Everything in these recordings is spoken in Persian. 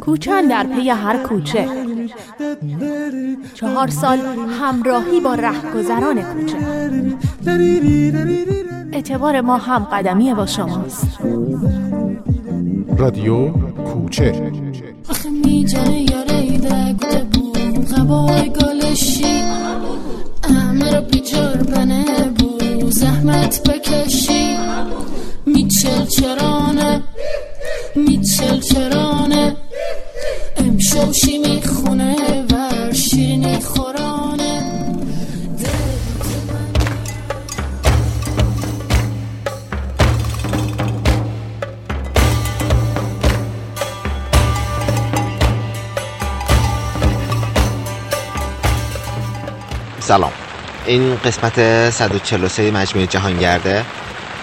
کوچن در پی هر کوچه. چهار سال همراهی با رهگذران کوچه. اعتبار ما هم قدمی با شماست. رادیو کوچه. گلشی بیجار بنه بو زحمت بکشی. میچل چرانه میچل چرانه. امشوشی می‌خونه و شیرینی خورانه. سلام. این قسمت 143 مجموعه جهانگرده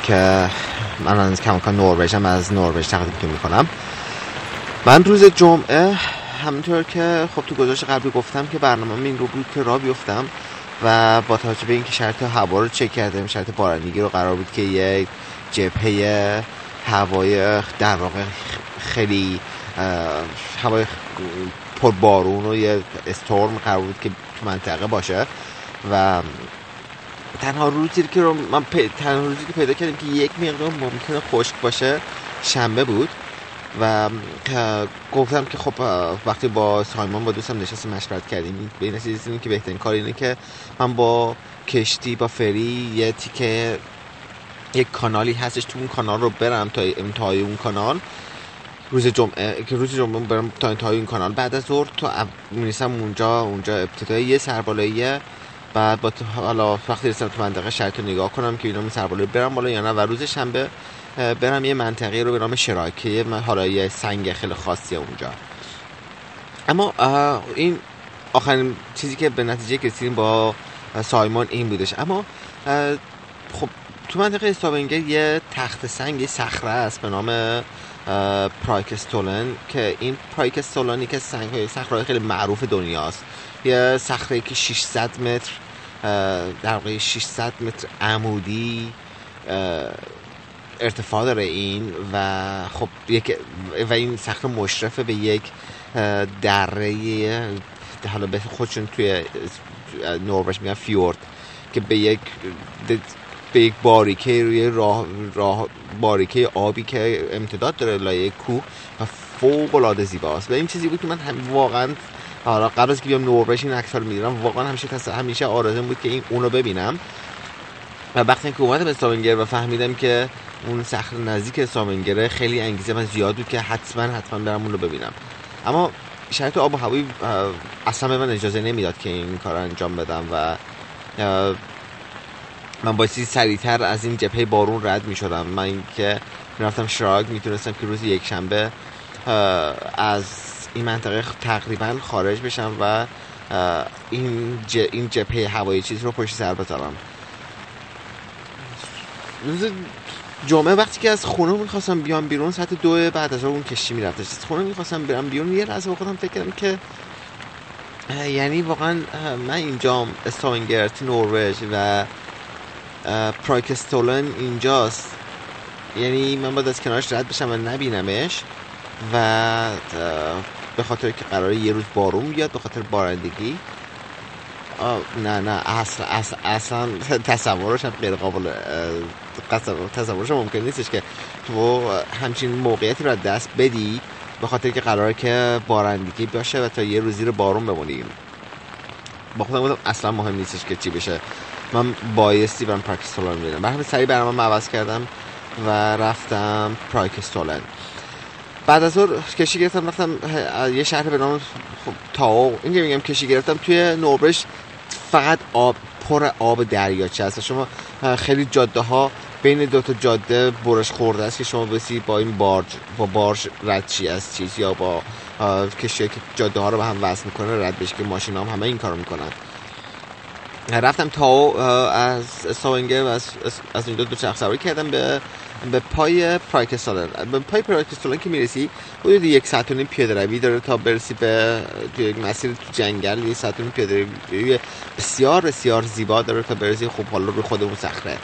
که من از کماکان نروژم از نروژ تقدیم می‌کنم. من روز جمعه همونطور که خب تو گذاشت قبلی گفتم که برنامه این رو بود که را بیفتم و با توجه به اینکه شرط هوا رو چک کردم شرط بارندگی رو قرار بود که یک جبهه هوای در واقع خیلی هوای پر بارون و یه استورم قرار بود که تو منطقه باشه و تنها روزی که رو من تنها روزی که پیدا کردیم که یک مقدار ممکنه خشک باشه شنبه بود و گفتم که خب وقتی با سایمان با دوستم نشستیم مشورت کردیم به این نتیجه که بهترین کار اینه که من با کشتی با فری یه تیکه یک کانالی هستش تو اون کانال رو برم تا انتهای اون کانال. روز جمعه که روز جمعه برم تا انتهای اون کانال. بعد از ظهر تا می‌رسم اونجا اونجا ابتدای یه سربالاییه بعد با حالا وقتی رسیدم تو منطقه شرط نگاه کنم که اینا می سربالایی برم بالا یا نه. و روز شنبه برم یه منطقه رو به نام شراکه حالا یه سنگ خیلی خاصی اونجا. اما این آخرین چیزی که به نتیجه رسیدیم با سایمان این بودش. اما خب تو منطقه استاونگر یه تخت سنگ یه صخره است به نام پرایکستولن که این پرایکستولانی که سنگ های خیلی معروف دنیاست. یه صخره که 600 متر در واقع 600 متر عمودی ارتفاع داره این و خب یک و این صخره مشرفه به یک دره حالا به خودشون توی نروژ میگن فیورد که به یک به یک باریکه روی راه, راه باریکه آبی که امتداد داره لایه کوه و فوق العاده زیباست. و این چیزی بود که من هم واقعا حالا قبل از که بیام نروژ این عکس رو می‌گیرم. واقعا همیشه تص... همیشه آرزوم بود که این اونو ببینم. و وقتی که اومدم استاونگر و فهمیدم که اون صخره نزدیک سامنگره خیلی انگیزه من زیاد بود که حتما حتما برم اون رو ببینم. اما شرط آب و هوایی اصلا به من اجازه نمی‌داد که این کار انجام بدم و من بایستی سریعتر از این جبهه بارون رد می شدم من که می‌رفتم شراگ می‌تونستم که روز یک شنبه از این منطقه تقریبا خارج بشم و این, این جبهه هوایی چیز رو پشت سر بذارم. جمعه وقتی که از خونه می‌خواستم بیام بیرون ساعت دو بعد از اون کشتی می‌رفت از خونه می‌خواستم برم بیرون یه لحظه با خودم فکر کردم که یعنی واقعا من اینجا استاونگرت نروژ و پرایکستولن اینجاست. یعنی من باید از کنارش رد بشم و نبینمش و به خاطر که قراره یه روز بارون بیاد به خاطر بارندگی. نه نه اصلا اصلا, اصلا تصورش هم غیر قابل تصورش ممکن نیستش که تو همچین موقعیتی رو دست بدی به خاطر که قراره که بارندگی باشه و تا یه روزی رو بارون بمونیم با خودم بودم اصلا مهم نیستش که چی بشه. من بایستی برم پراکستولان میرم برای سریع برنامه عوض کردم و رفتم پراکستولن بعد از اون کشی گرفتم رفتم یه شهر به نام خب تاو. اینکه میگم کشی گرفتم توی نوبرش فقط آب پر آب دریاچه هست شما خیلی جاده ها بین دو تا جاده برش خورده است که شما بایسی با این barge با بارش رد چی از چیز یا با کشتی که جاده ها رو به هم وصل می‌کنه رد بشه که ماشین هم همه این کارو می‌کنن. رفتم تا از استاوانگر و از, از اینجا دو چرخ سواری کردم به به پای پرایکستولن به پای پرایکستولن که می‌رسی حدود یک ساعت و نیم پیاده روی داره تا برسی به توی یک مسیر تو جنگل. یک ساعت و نیم پیاده روی بسیار بسیار زیبا داره تا برسی. خوب حالا روی خودمون صخره.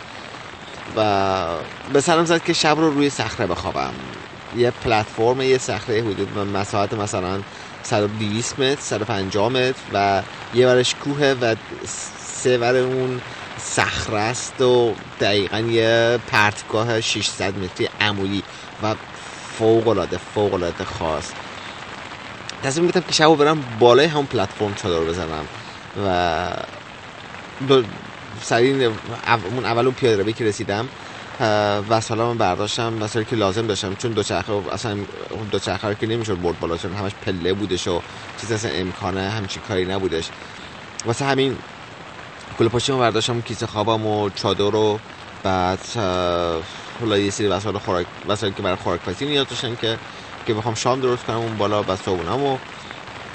و به سلام زد که شب رو روی صخره بخوابم. یه پلتفرم یه صخره حدود مساحت مثلا 120 متر 150 متر و یه ورش کوه و سه ور اون صخره است و دقیقا یه پرتگاه 600 متری عمولی و فوق العاده فوق العاده خاص. تصمیم گرفتم که شبو برم بالای همون پلتفرم چادر بزنم و دو سریع اون اول پیاده روی که رسیدم وسایل من برداشتم وسایلی که لازم داشتم چون دوچرخه اصلا اون دوچرخه رو که نمی‌شد برد بالا چون همش پله بودش و چیز اصلا امکانه همچین کاری نبودش. واسه همین کل پشتیم برداشتم کیسه خوابم و چادر رو بعد حالا یه سری وسایل خوراک وسایلی که برای خوراک پسی نیاز داشتم که که بخوام شام درست کنم اون بالا و صبحونم و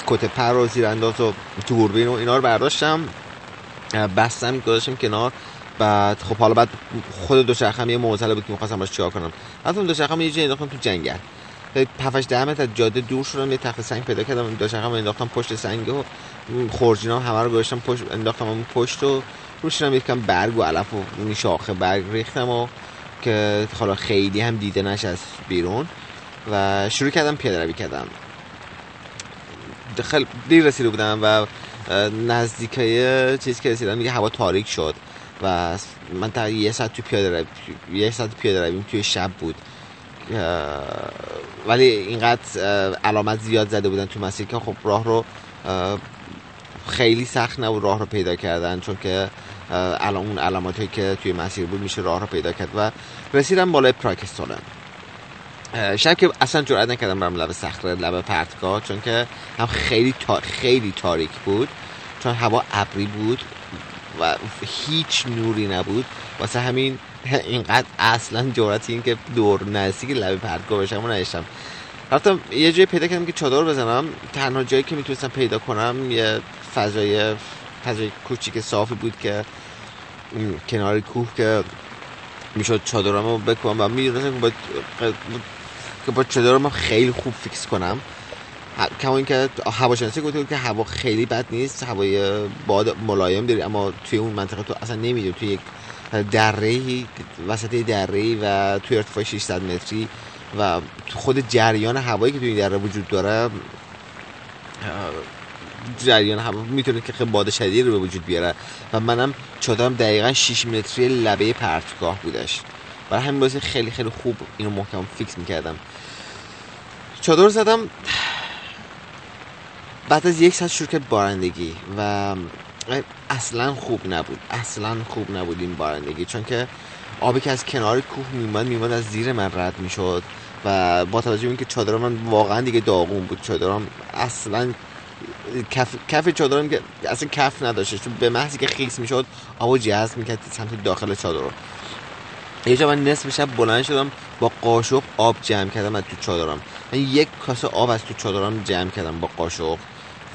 کت پر و زیرانداز و دوربین و اینا رو برداشتم. بستم گذاشتم کنار. بعد خب حالا بعد خود دوچرخه هم یه موزله بود که می‌خواستم باش چیکار کنم. بعد اون دوچرخه یه جایی انداختم تو جنگل. 7 10 متر از جاده دور شدم یه تخت سنگ پیدا کردم دوچرخه انداختم پشت سنگ و خورجینام همه رو گذاشتم پشت انداختم اون پشت و روشم یکم برگ و علف و شاخه برگ ریختم و که حالا خیلی هم دیده نشه از بیرون و شروع کردم پیاده روی کردم خیلی دیر رسیده بودم و نزدیکای چیز که رسیدم دیگه هوا تاریک شد و من تا یه ساعت تو پیاده روی یه ساعت پیاده رویم توی شب بود. ولی اینقدر علامت زیاد زده بودن تو مسیر که خب راه رو خیلی سخت نبود راه رو پیدا کردن چون که الان اون علاماتی که توی مسیر بود میشه راه رو پیدا کرد. و رسیدم بالای پراکستولم شب که اصلا جرئت نکردم برم لب صخره لب پرتگاه چون که هم خیلی تا... خیلی تاریک بود. چون هوا ابری بود و هیچ نوری نبود. واسه همین اینقدر اصلا جرأت این که دور نزدیک لب پرتگاه بشم و نشتم رفتم یه جایی پیدا کردم که چادر بزنم. تنها جایی که می‌تونستم پیدا کنم یه فضای فضای کوچیک صافی بود که کنار کوه که می‌شد چادرمو بکنم و می‌دونستم با که با خیلی خوب فیکس کنم. کما اینکه هواشناسی گفته که هوا خیلی بد نیست هوای باد ملایم داری اما توی اون منطقه تو اصلا نمی‌دونی توی یک دره وسط دره و توی ارتفاع 600 متری و خود جریان هوایی که توی این دره وجود داره جریان هوا می‌تونه که خیلی باد شدید رو به وجود بیاره. و منم چادرم دقیقا 6 متری لبه پرتگاه بودش. برای همین باعث خیلی خیلی خوب اینو محکم فیکس می‌کردم. چادر زدم بعد از یک ساعت شروع کرد بارندگی و اصلا خوب نبود. اصلا خوب نبود این بارندگی چون که آبی که از کنار کوه میمد میمد از زیر من رد می‌شد و با توجه به اینکه چادرم من واقعا دیگه داغون بود. چادرم اصلا کف کف چادرم که اصلا کف نداشته چون به محضی که خیس می‌شد آبو جذب می‌کرد سمت داخل چادر یه جا من نصف شب بلند شدم با قاشق آب جمع کردم از تو چادرم. من یک کاسه آب از تو چادرم جمع کردم با قاشق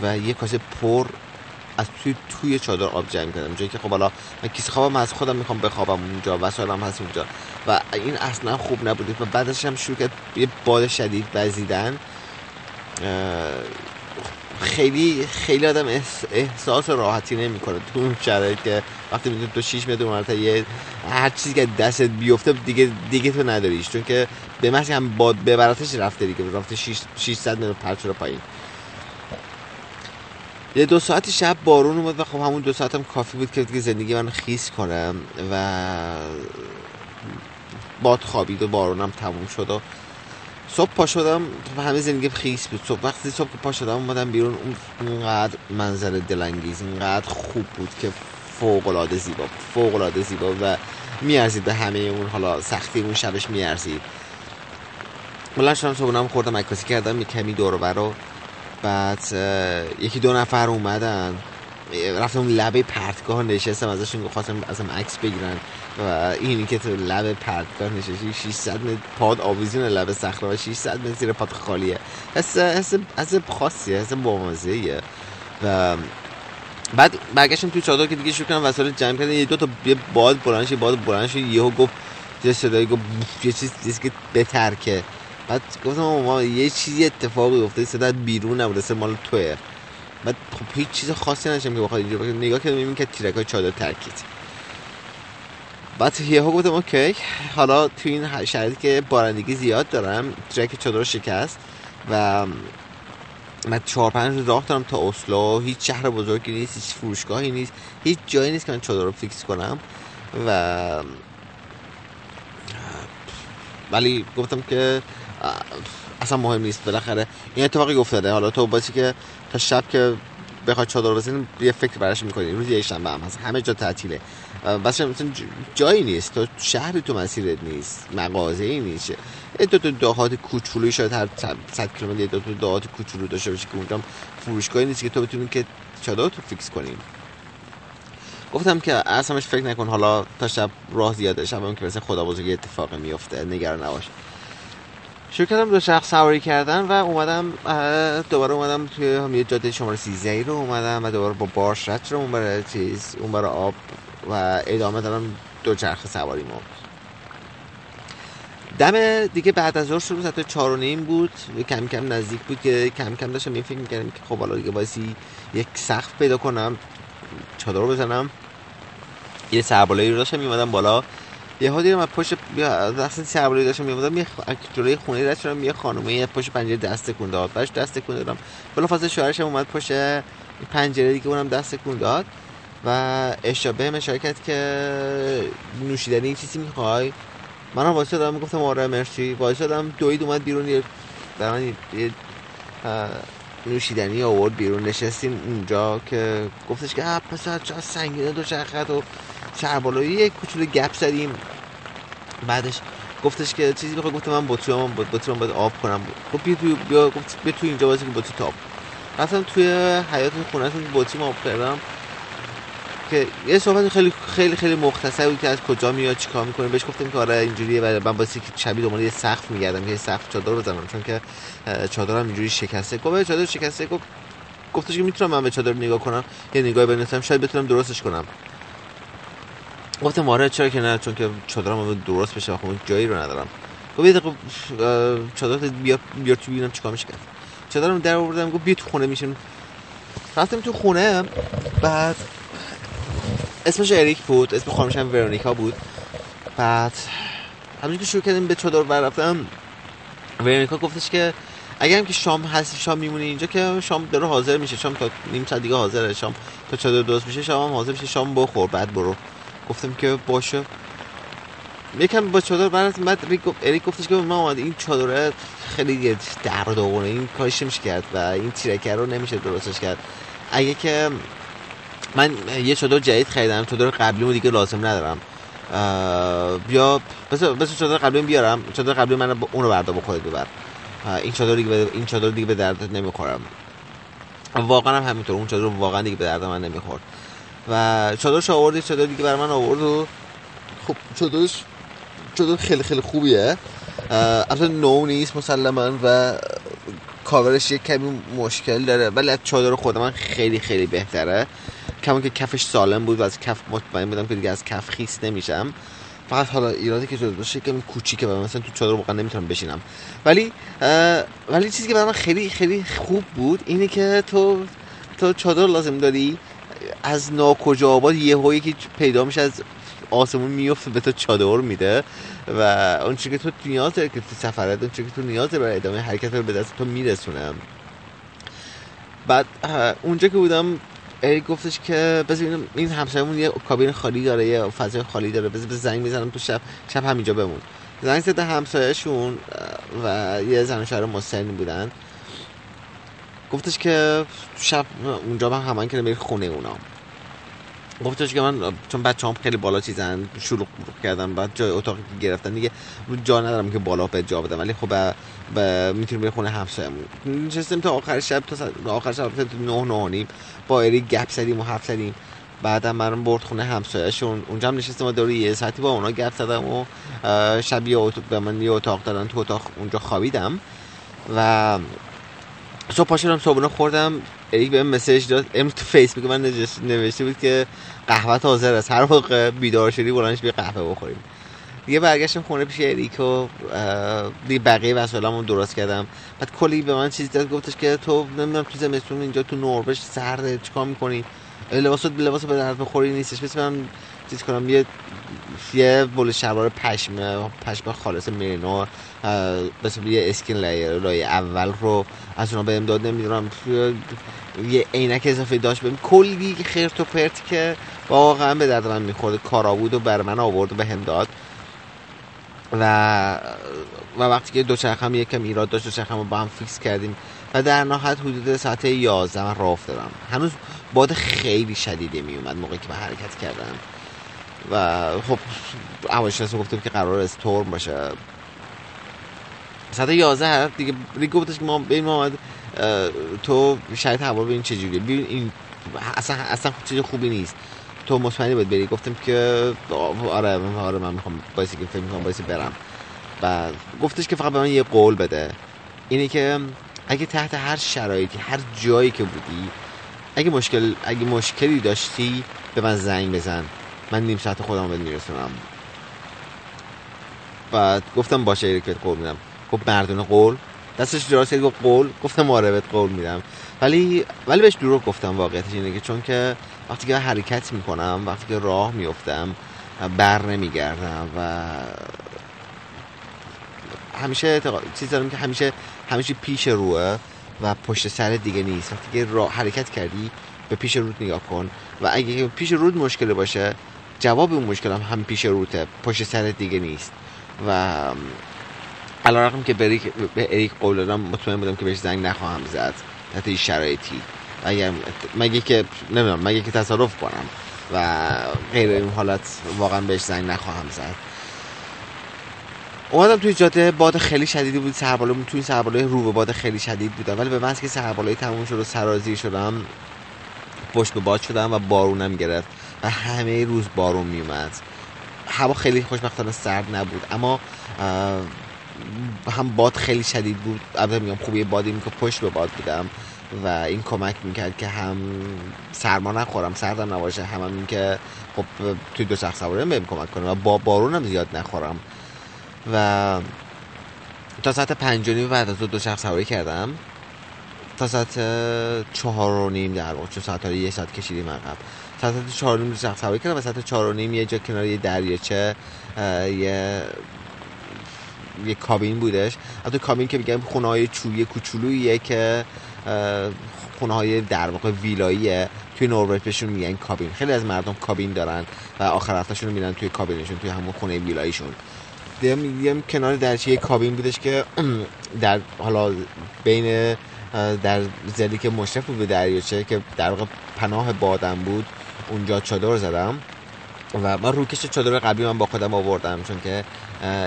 و یک کاسه پر از توی توی چادر آب جمع کردم. جایی که خب حالا من کیسه خوابم از خودم می‌خوام بخوابم اونجا وسایلم هست اونجا. و این اصلا خوب نبود. و بعدش هم شروع کرد یه باد شدید وزیدن. خیلی خیلی آدم احساس راحتی نمی‌کنه تو اون شرایط که وقتی می‌دونی تو 6 متر مرتبه یه هر چیزی که دستت بیفته دیگه دیگه تو نداریش چون که به محض هم باد ببرتش رفته دیگه. رفته 600 متر پرت شده پایین. یه دو ساعت شب بارون اومد و خب همون دو ساعت هم کافی بود که دیگه زندگی من خیس کنم و باد خوابید و بارونم تموم شد و صبح پا شدم همه زندگی خیس بود. صبح وقتی صبح پا شدم اومدم بیرون اونقدر منظر دلانگیز اینقدر خوب بود که فوق العاده زیبا فوق العاده زیبا و میارزید به همه اون حالا سختی اون شبش میارزید. بلند شدم صبحونم خوردم عکاسی کردم یه کمی دور برو بعد یکی دو نفر اومدن. رفتم اون لبه پرتگاه نشستم ازشون خواستم ازم عکس بگیرن. و اینی که تو لب پرتگاه نشستی 600 متر پاد آویزون لب صخره و 600 متر زیر پاد خالیه. حس حس حس خاصیه حس بامزه‌ایه. و بعد برگشتم تو چادر که دیگه شروع کردم وسایل جمع کردم یه دو تا یه باد بلند باد بلند یهو گفت یه صدایی گفت یه چیز که. بترکه بعد گفتم ما یه چیزی اتفاقی افتاد صدا بیرون نبود مال توه. بعد خب هیچ چیز خاصی نشم که بخواد اینجا نگاه کردم می‌بینم که تیرک چادر ترکید بعد یهو گفتم OK. حالا تو این شرایطی که بارندگی زیاد دارم تیرک چادر شکست و من چهار پنج روز راه دارم تا اسلو. هیچ شهر بزرگی نیست هیچ فروشگاهی نیست هیچ جایی نیست که من چادر رو fix کنم. و ولی گفتم که اصلا مهم نیست بالاخره این اتفاقی افتاده. حالا تو بایسی که تا شب که بخواد چادر بزنی یه فکر براش می‌کنی. روز یه شنبه هم هست. همه جا تعطیله. بس مثلا جایی نیست. تو شهری تو مسیرت نیست. مغازه ای نیست دو تا دهات کوچولوی شاید هر 100 کیلومتر دو تا دهات کوچولو داشته باشه که اونجا فروشگاهی نیست که تو بتونی که چادر تو فیکس کنیم گفتم که اصلا فکر نکن. حالا تا شب راه زیاده شب هم که مثل خدا بزرگی اتفاق میفته نگران نباش. شروع کردم دو شخص سواری کردن و اومدم دوباره اومدم توی یه جاده شماره 13 رو اومدم و دوباره با بارش رد رو اون برای چیز اون برای آب و ادامه دارم دو چرخ سواری ما. دم دیگه بعد از ظهر شروع تا چهار و نیم بود. کم کم نزدیک بود که کم کم داشتم این فکر می‌کردم که خب حالا دیگه باسی یک سقف پیدا کنم چادر بزنم. یه سربالایی رو داشتم میمدم بالا. یه دیدم از پشت اصلا سربالایی داشتم میمدم یه جلوی خونه رد شدم یه خانومه پشت پنجره دست کن داد بعدش دست کن دادم بلا فاصله شوهرش اومد پشت پنجره دیگه اونم دست کن داد و اشاره اشاره کرد که نوشیدنی چیزی می‌خوای؟ من هم واسه دارم گفتم آره مرسی. واسه دارم دوید اومد بیرون یه من یه نوشیدنی آورد بیرون. نشستیم اونجا که گفتش که پسر چه سنگینه دو چرخت و چربالایی. یک کوچولو گپ زدیم. بعدش گفتش که چیزی بخواد گفتم من بطری من بطری باید آب کنم گفت بیا تو بیا گفت بیا تو اینجا واسه که بطری تاپ رفتم توی حیات خونهشون بطری آب کردم که یه صحبت خیلی خیلی خیلی مختصر بود که از کجا میاد چیکار می‌کنه. بهش گفتم که آره اینجوریه. و من واسه که شبیه دنبال یه سقف میگردم که سقف چادر بزنم. چون که چادرم اینجوری شکسته. گفت چادر شکسته. گفت گفتش که می‌تونم من به چادر نگاه کنم. یه نگاهی بندازم شاید بتونم درستش کنم. گفتم آره چرا که نه؟ چون که چادرم درست بشه خب جایی رو ندارم. گفت یه دقیقه چادر بیار بیار تو ببینم چیکار میشه. کرد چادرم در آوردم گفت بیا تو خونه میشیم. رفتم تو خونه بعد اسمش اریک بود اسم خانمش هم ورونیکا بود. بعد همونجور که شروع کردیم به چادر بر رفتم ورونیکا گفتش که اگر هم که شام هستی شام میمونی اینجا که شام داره حاضر میشه. شام تا نیم ساعت دیگه حاضره. شام تا چادر درست میشه شام هم حاضر میشه. شام بخور بعد برو. گفتم که باشه. یکم با چادر برات بعد اریک گفتش که اومد این چادر خیلی در داغونه این کارش نمیشه کرد و این تیرکر رو نمیشه درستش کرد. اگه که من یه چادر جدید خریدم چادر قبلی دیگه لازم ندارم. بیا بس بس چادر قبلی بیارم. چادر قبلی من اون رو بردا با خودت ببر. این چادر دیگه این چادر دیگه به درد نمی‌خورم. واقعا هم همینطور. اون چادر واقعا دیگه به درد من نمی‌خورد. و چادرش آوردی چادر دیگه برای من آورد و خب چادرش چادر خیلی خیلی خوبیه. اصلا نو نیست مسلما و کاورش یک کمی مشکل داره ولی از چادر خود من خیلی خیلی بهتره. کما که کفش سالم بود و از کف مطمئن بودم که دیگه از کف خیس نمیشم. فقط حالا ایرادی که چادر داشته کمی کوچیکه و مثلا تو چادر واقعا نمی‌تونم بشینم. ولی ولی چیزی که برای من خیلی خیلی خوب بود اینه که تو تو چادر لازم داری از ناکجا آباد یه که پیدا میشه از آسمون میفته به تو چادر میده و اون که تو نیاز داری که سفرت اون که تو نیاز برای ادامه حرکت رو به دست تو میرسونه بعد اونجا که بودم ای گفتش که بذار این همسایمون یه کابین خالی داره یه فضای خالی داره بذار زنگ می‌زنم تو شب شب همینجا بمون. زنگ زده همسایه‌شون و یه زن شهر مسنی بودن. گفتش که شب اونجا من همان که بری خونه اونا. گفتش که من چون بچه هم خیلی بالا چیزن شلوغ کردم بعد جای اتاقی که گرفتن دیگه جا ندارم که بالا به جا بدم. ولی خب می‌تونیم بری خونه همسایمون نشستیم تا آخر شب تا آخر شب تا نه نه نیم. با اری گپ زدیم و حرف زدیم. بعدم من برد خونه همسایه‌شون. اونجا هم نشستم و دوری یه ساعتی با اونا گپ زدم و شب یه به من یه اتاق دادن. تو اتاق اونجا خوابیدم. و صبح پا شدم صبحونه خوردم اریک بهم مسیج داد. امروز تو فیسبوک من نوشته بود که قهوه تازه است. هر موقع بیدار شدی بلندش بیا قهوه بخوریم. دیگه برگشتم خونه پیش اریک و دیگه بقیه وسایلمو درست کردم. بعد کلی به من چیزی داد گفتش که تو نمی‌دونم تو زمستون اینجا تو نروژ سرده چیکار می‌کنی؟ لباس لباس به درد بخوری نیستش. مثل من چیز کنم یه یه بول شلوار پشمه پشم خالص مینو مثل یه skin layer لایه اول رو از اونا به امداد نمی‌دونم یه عینک اضافه داشت بهم. کلی خرت و پرت که واقعا به درد من میخورده کارا بود و بر من آورد به هم داد. و و وقتی که دوچرخه هم یکم ایراد داشت دوچرخه رو با هم fix کردیم و در نهایت حدود ساعت 11 من راه افتادم. هنوز باد خیلی شدیدی می اومد موقعی که من حرکت کردم. و خب هواشناس گفتم که قرار استورم باشه. ساعت 11 دیگه دیگه گفتش که ما ببین محمد تو شاید هوا ببین چه جوریه. ببین این اصلا اصلا چیز خوبی نیست. تو مطمئنی باید بری؟ گفتم که آره آره من می‌خوام بایسی که فکر می‌خوام بایسی برم. و گفتش که فقط به من یه قول بده. اینه که اگه تحت هر شرایطی هر جایی که بودی اگه مشکل اگه مشکلی داشتی به من زنگ بزن. من نیم ساعت خودم بهت میرسونم بعد گفتم باشه ایرک بهت قول میدم. گفت مردون قول. دستش دراز گفت قول. گفتم آره بهت قول میدم. ولی ولی بهش دروغ گفتم واقعیتش اینه که چون که وقتی که حرکت می‌کنم وقتی که راه میفتم بر نمیگردم و همیشه اعتقاد چیز دارم که همیشه همیشه پیش روه و پشت سر دیگه نیست. وقتی که راه حرکت کردی به پیش رود نگاه کن. و اگه پیش رود مشکل باشه جواب اون مشکل هم, هم پیش روته پشت سر دیگه نیست. و علیرغم که به اریک قول دادم مطمئن بودم که بهش زنگ نخواهم زد. تحت این شرایطی. اگر مگه که نمی‌دونم مگه که تصرف کنم. و غیر این حالت واقعا بهش زنگ نخواهم زد. اومدم توی جاده باد خیلی شدیدی بود. سربالا توی سربالای رو به باد خیلی شدید بودم ولی به من که سربالای تموم شد و سرازیر شدم پشت به باد شدم و بارونم گرفت. و همه روز بارون میومد. هوا خیلی خوشبختانه سرد نبود اما هم باد خیلی شدید بود. البته میگم خوبی بادی که پشت به باد بودم و این کمک می‌کرد که هم سرما نخورم سردم نباشه. هم, هم این که خب توی دو شخص سواره بهم کمک کنم و با بارونم زیاد نخورم. و تا ساعت پنج و بعد از دو شخص سواری کردم. تا ساعت چهار و نیم در واقع چون ساعت یه ساعت کشیدیم عقب. ساعت چهار نیم سواری کردم و ساعت چهار و نیم. یه جا کنار یه دریاچه یه یه کابین بودش. حتی کابین که میگم خونه های چویی کوچولوییه که خونه های در واقع ویلاییه. توی نروژ بهشون میگن کابین. خیلی از مردم کابین دارن و آخر هفتهشون رو میرن توی کابینشون توی همون خونه ویلاییشون. دیگه کنار درچه یه کابین بودش که در حالا بین در زلی که مشرف بود به دریاچه که در واقع پناه بادم بود. اونجا چادر زدم و من روکش چادر قبلی من با خودم آوردم چون که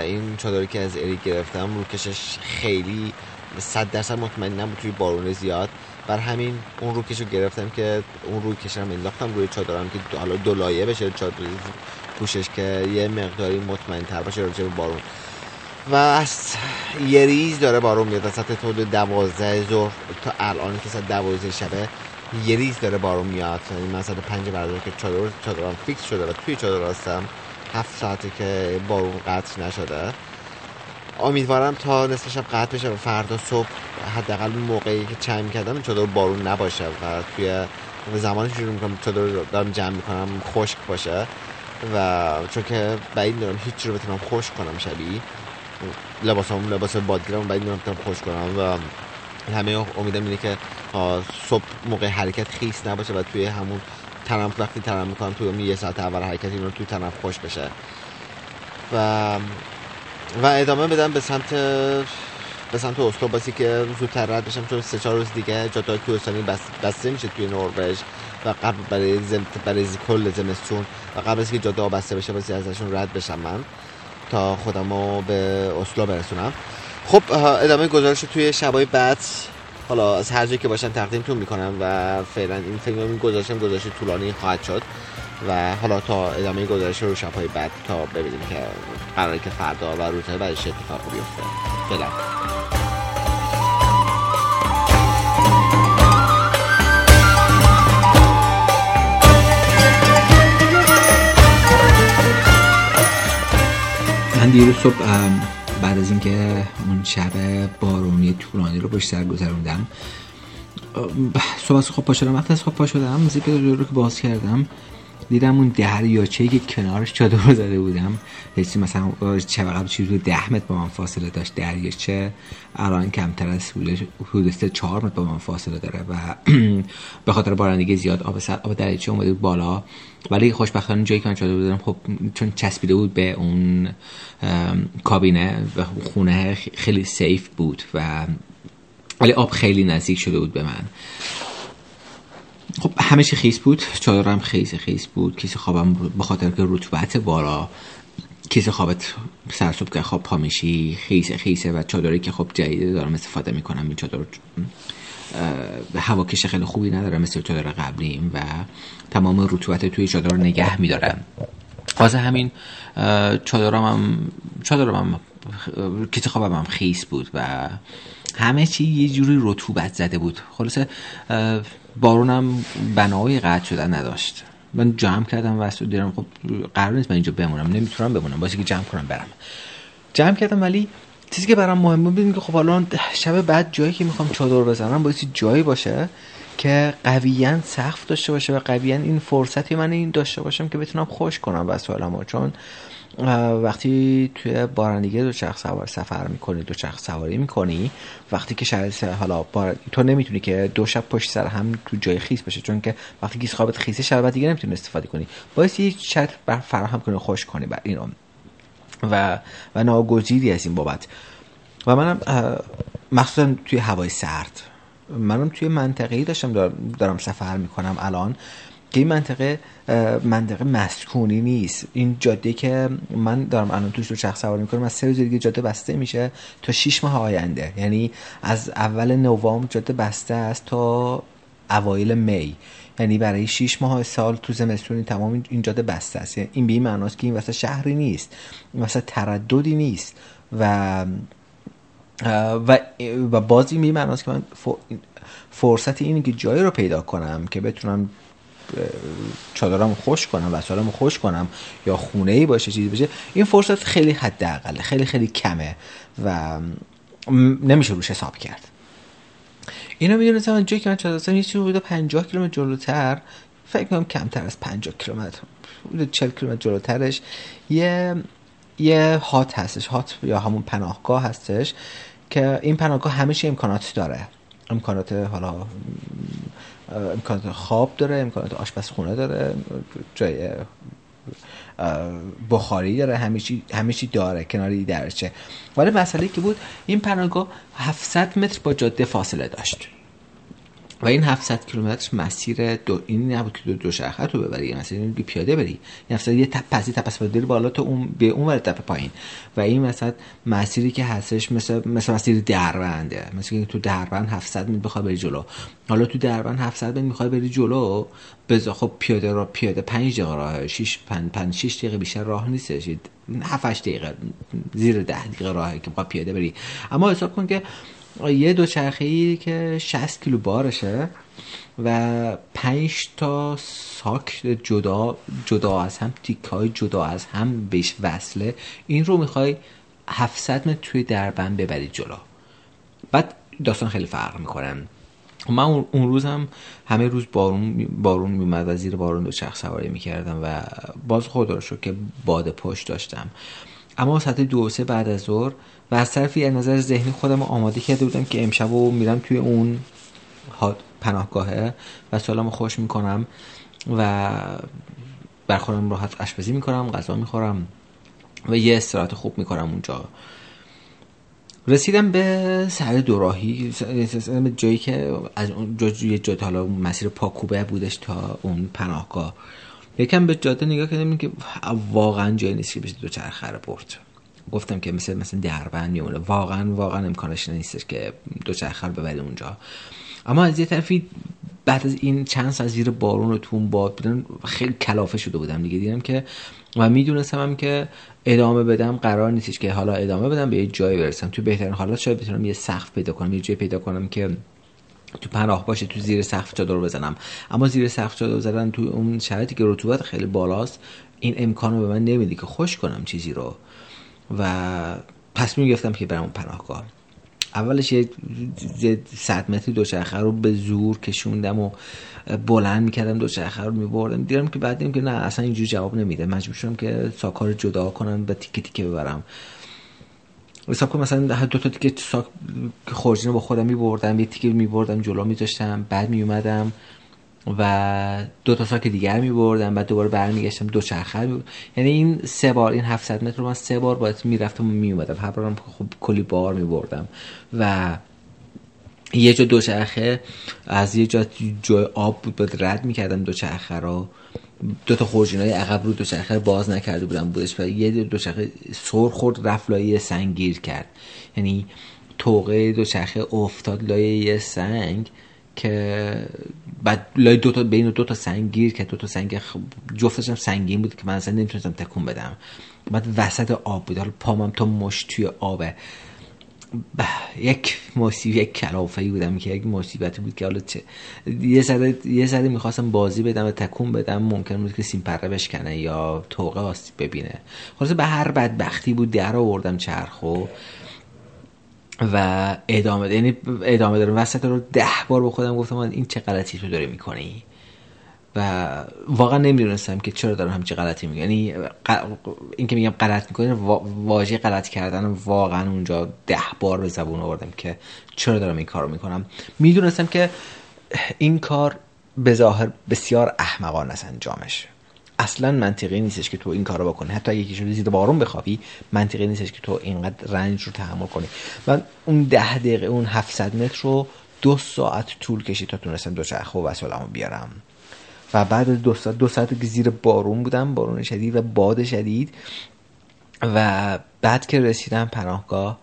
این چادری که از اریک گرفتم روکشش خیلی صد درصد مطمئن نبود توی بارون زیاد. بر همین اون روکش رو گرفتم که اون روکش رو انداختم روی چادرم که حالا دو لایه بشه چادر پوشش که یه مقداری مطمئن تر باشه راجع به بارون. و از یه ریز داره بارون میاد از سطح تولد دوازده ظهر تا الان که ساعت دوازده شبه. یه ریز داره بارون میاد. یعنی من ساعت پنج بعد از ظهر که چادر چادرم فیکس شده و توی چادر هستم. هفت ساعته که بارون قطع نشده. امیدوارم تا نصف شب قطع بشه و فردا صبح حداقل موقعی که چند کردم چادر بارون نباشه و توی زمانی شروع می‌کنم چادر دارم جمع می‌کنم خشک باشه. و چون که بعید دارم هیچ رو بتونم خوش کنم شبی لباس هم لباس بادگیرم بعید می‌دونم بتونم خوش کنم و همه امیدم اینه که صبح موقع حرکت خیس نباشه و توی همون تنم وقتی تنم می‌کنم توی یه ساعت اول حرکت این رو توی تنم خوش بشه. و و ادامه بدم به سمت به سمت اسلو باسی که زودتر رد بشم چون سه چهار روز دیگه جاده کوهستانی بس بسته میشه توی نروژ و قبل برای زم... برای کل زمستون و قبل از که جاده بسته بشه واسه ازشون رد بشم من تا خودم رو به اسلو برسونم. خب ادامه گزارش توی شبای بعد حالا از هر جایی که باشن تقدیمتون می‌کنم و فعلا این فیلم این گزارشم گزارش طولانی خواهد شد و حالا تا ادامه گزارش رو شبهای بعد تا ببینیم که قراره که فردا و روزهای بعدش اتفاق بیفته. فعلا. من دیروز صبح از اینکه اون شب بارونی طولانی رو پشت سر گذروندم صبح از خواب پا وقتی از خواب پا شدم موزیک رو که باز کردم دیدم اون دریاچه که کنارش چادر زده بودم. هیچی مثلا چه وقت چیز رو ده متر با من فاصله داشت. دریاچه الان کمتر از حدود سه چهار متر با من فاصله داره و به خاطر بارندگی زیاد آب سر آب دریاچه اومده بود بالا. ولی خوشبختانه جایی که من چادر بودم خب چون چسبیده بود به اون کابینه و خونه خیلی سیف بود و ولی آب خیلی نزدیک شده بود به من. خب همه چی خیس بود. چادرم خیس خیس بود. کیسه خوابم به خاطر که رطوبت بالا کیسه خوابت سر صبح که خواب پا میشی. خیسه و چادری که خب جدیده دارم استفاده می‌کنم. این چادر هواکش خیلی خوبی نداره. مثل چادر قبلیم و تمام رطوبت توی چادر نگه میدارم واسه همین چادرم هم چادرم هم کیسه خوابم هم خیس بود و همه چی یه جوری رطوبت زده بود. خلاصه بارونم بناهای قطع شدن نداشت. من جمع کردم و دیدم خب قرار نیست من اینجا بمونم. نمی‌تونم بمونم. باشه که جمع کنم برم. جمع کردم ولی چیزی که برام مهمه بود که خب حالا شب بعد جایی که می‌خوام چادر بزنم باید جایی باشه که قویا سقف داشته باشه و قویا این فرصتی من این داشته باشم که بتونم خوش کنم وسایلمو. چون وقتی توی بارندگی دو چرخ سوار سفر می‌کنی دو چرخ سواری می‌کنی وقتی که شرایط حالا بار... تو نمی‌تونی که دو شب پشت سر هم تو جای خیس باشه چون که وقتی که خوابت خیسه شب دیگه نمی‌تونی استفاده کنی. باید یه شرط فراهم کنی خوش کنی بر اینو. و و ناگزیری از این بابت. و منم مخصوصا توی هوای سرد. منم توی منطقه‌ای داشتم دارم سفر می‌کنم الان. که این منطقه منطقه مسکونی نیست. این جاده که من دارم الان توش رو چرخ سواری می‌کنم از سه روز دیگه جاده بسته میشه تا 6 ماه آینده. یعنی از اول نوامبر جاده بسته است تا اوایل می. یعنی برای 6 ماه سال تو زمستون تمام این جاده بسته است. یعنی این به این معناست که این واسه شهری نیست. این واسه ترددی نیست. و و و باز این به معناست که من فرصت اینه که جایی رو پیدا کنم که بتونم چادرمو خوش کنم وسایلمو خوش کنم یا خونه ای باشه چیزی باشه این فرصت خیلی حداقله خیلی خیلی کمه و نمیشه روش حساب کرد. اینو می‌دونستم جایی که من چادر یه چیزی بوده 50 کیلومتر جلوتر فکر کنم کمتر از 50 کیلومتر بوده 40 کیلومتر جلوترش. یه یه هات هستش هات یا همون پناهگاه هستش که این پناهگاه همه امکانات داره. امکانات حالا امکانات خواب داره امکانات آشپزخونه داره جای بخاری داره همه چی داره کناری درچه ولی مسئله که بود این پناهگاه 700 متر با جاده فاصله داشت. و این 700 کیلومتر مسیر دو این نبود که دو, دو شرخه تو ببری این پیاده بری. این مثلا یه تپ پسی تپس بری بالا تو اون به اون ور تپ پایین. و این مثلا مسیری که هستش مثل مثل مسیر دربنده مثل که تو دربند 700 متر بخوای بری جلو. حالا تو دربند 700 متر می‌خوای بری جلو بذار خب پیاده را پیاده 5 دقیقه راه 6 5 5 6 دقیقه بیشتر راه نیستش. 7 8 دقیقه زیر 10 دقیقه راهه که بخوای پیاده بری. اما حساب کن که یه دوچرخه که 60 کیلو بارشه و 5 تا ساک جدا جدا از هم تیکای جدا از هم بهش وصله. این رو می‌خوای 700 متر توی دربند ببری جلو. بعد داستان خیلی فرق می‌کنه. من اون روز هم همه روز بارون بارون میومد و زیر بارون دو چرخ سواری می‌کردم و باز خود شد که باد پشت داشتم. اما ساعت دو سه بعد از ظهر و از طرفی از نظر ذهنی خودم آماده کرده بودم که امشب رو میرم توی اون پناهگاهه و سالم خوش می‌کنم و بر خودم راحت آشپزی می‌کنم غذا می‌خورم و یه استراحت خوب می‌کنم اونجا. رسیدم به سر دوراهی به جایی که از اون جایی جاده حالا مسیر پاکوبه بودش تا اون پناهگاه. یکم به جاده نگاه کردم که واقعا جایی نیست که بشه دو چرخه رو برد. گفتم که مثل مثل دربند میمونه واقعا واقعا امکانش نیستش که دو چرخه ببری اونجا. اما از یه طرفی بعد از این چند ساعت زیر بارون و تون باد بودن خیلی کلافه شده بودم دیگه. دیدم که و می‌دونستم هم که ادامه بدم قرار نیستش که حالا ادامه بدم به یه جایی برسم. تو بهترین حالات شاید بتونم یه سقف پیدا کنم یه جایی پیدا کنم که تو پناه باشه تو زیر سقف چادر بزنم. اما زیر سقف چادر زدن تو اون شرایطی که رطوبت خیلی بالاست این امکانو به من نمیده که خوش کنم چیزی رو. و تصمیم گرفتم که برم اون پناهگاه. اولش یه صد متری دوچرخه رو به زور کشوندم و بلند می‌کردم دوچرخه رو میبردم. دیدم که بعد که نه اصلا اینجوری جواب نمیده. مجبور شدم که ساکار رو جدا کنم و تیکه تیکه ببرم. حساب کن مثلا دو تا تیکه ساک خورجین رو با خودم میبردم یه تیکه میبردم جلو میذاشتم. بعد میومدم و دو تا ساک دیگر میبردم. بعد دوباره برمیگشتم دو چرخه می... یعنی این سه بار این 700 متر رو من سه بار باید می‌رفتم و میومدم هر بارم خب کلی بار میبردم. و یه جا دوچرخه از یه جا جای آب بود باید رد می‌کردم دوچرخه رو. دو تا خورجین های عقب رو دوچرخه باز نکرده بودم بودش. و یه دوچرخه سر خورد رفت لایه سنگ گیر کرد. یعنی توقه دوچرخه افتاد لایه یه سنگ که بعد لای دو تا بین دو تا سنگ گیر که دو تا سنگ جفتش هم سنگین بود که من اصلا نمی‌تونستم تکون بدم. بعد وسط آب بود. حالا پامم تا مش توی آبه. یک مصیبت یک کلافه بودم که یک مصیبتی بود که حالا چه یه ذره یه ذره می‌خواستم بازی بدم و تکون بدم. ممکن بود که سیم پره بشکنه یا توقه آسیب ببینه. خلاص به هر بدبختی بود در آوردم چرخو. و ادامه یعنی ادامه دارم وسط رو ده بار به خودم گفتم این چه غلطی تو داری می‌کنی؟ و واقعا نمی‌دونستم که چرا دارم همچی غلطی میگم. یعنی این که میگم غلط می‌کنی واژه غلط کردن واقعا اونجا ده بار به زبون آوردم که چرا دارم این کارو می‌کنم. می‌دونستم که این کار به ظاهر بسیار احمقانه است انجامش. اصلا منطقی نیستش که تو این کارو بکنی. حتی اگه شده زیر بارون بخوابی منطقی نیستش که تو اینقدر رنج رو تحمل کنی. من اون ده دقیقه اون 700 متر رو دو ساعت طول کشید تا تونستم دوچرخه و وسایلمو بیارم. و بعد دو ساعت دو ساعت که زیر بارون بودم بارون شدید و باد شدید. و بعد که رسیدم پناهگاه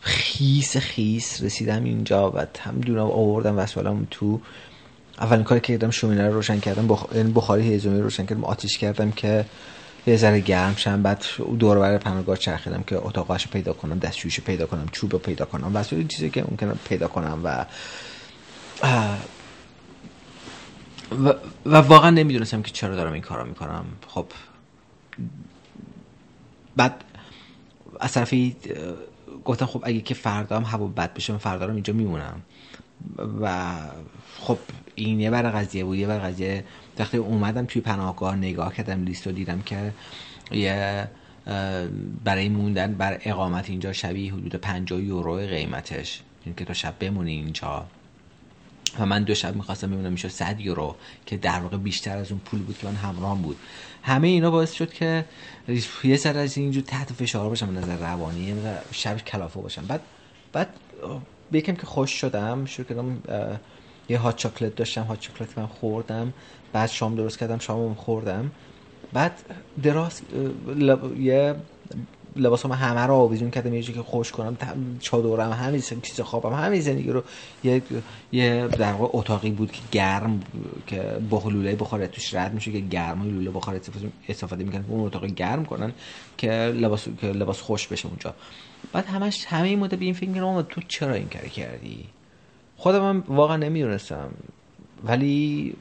خیس خیس رسیدم اینجا و هم دونم آوردم وسایلمو تو اولین کاری که کردم شومینه رو روشن کردم بخ... یعنی بخاری هیزومی رو روشن کردم آتیش کردم که یه ذره گرم شم بعد دور بر پناهگاه چرخیدم که اتاقش پیدا کنم دستشویش پیدا کنم چوب پیدا کنم و چیزی که ممکنه پیدا کنم و و, و واقعا نمی‌دونستم که چرا دارم این کارو می‌کنم. خب بعد از طرفی گفتم خب اگه که فردا هم هوا بد بشه من فردا رو اینجا میمونم. و خب این یه بر قضیه بود یه بر قضیه. وقتی اومدم توی پناهگاه نگاه کردم لیست رو دیدم که یه برای موندن بر اقامت اینجا شبیه حدود 50 یورو قیمتش. این که تو شب بمونی اینجا. و من دو شب می‌خواستم ببینم میشه 100 یورو که در واقع بیشتر از اون پول بود که من همراه بود. همه اینا باعث شد که یه سر از اینجور تحت فشار باشم نظر روانی شب کلافه باشم. بعد بعد بیکم که خوش شدم شروع کردم یه هات چاکلت داشتم هات چاکلت من خوردم بعد شام درست کردم شامم خوردم. بعد دراز یه لباس هم همه رو آویزون کردم یه که خوش کنم چادرم همین چیز خوابم همین زندگی رو. یه یه در واقع اتاقی بود که گرم که با لوله بخار توش رد میشه که گرم لوله بخار استفاده می‌کنن اون اتاق گرم کنن که لباس که لباس خوش بشه اونجا. بعد همش همه این مدت به این فکر می‌کنم تو چرا این کار کردی؟ خودم هم واقعا نمی‌دونستم. ولی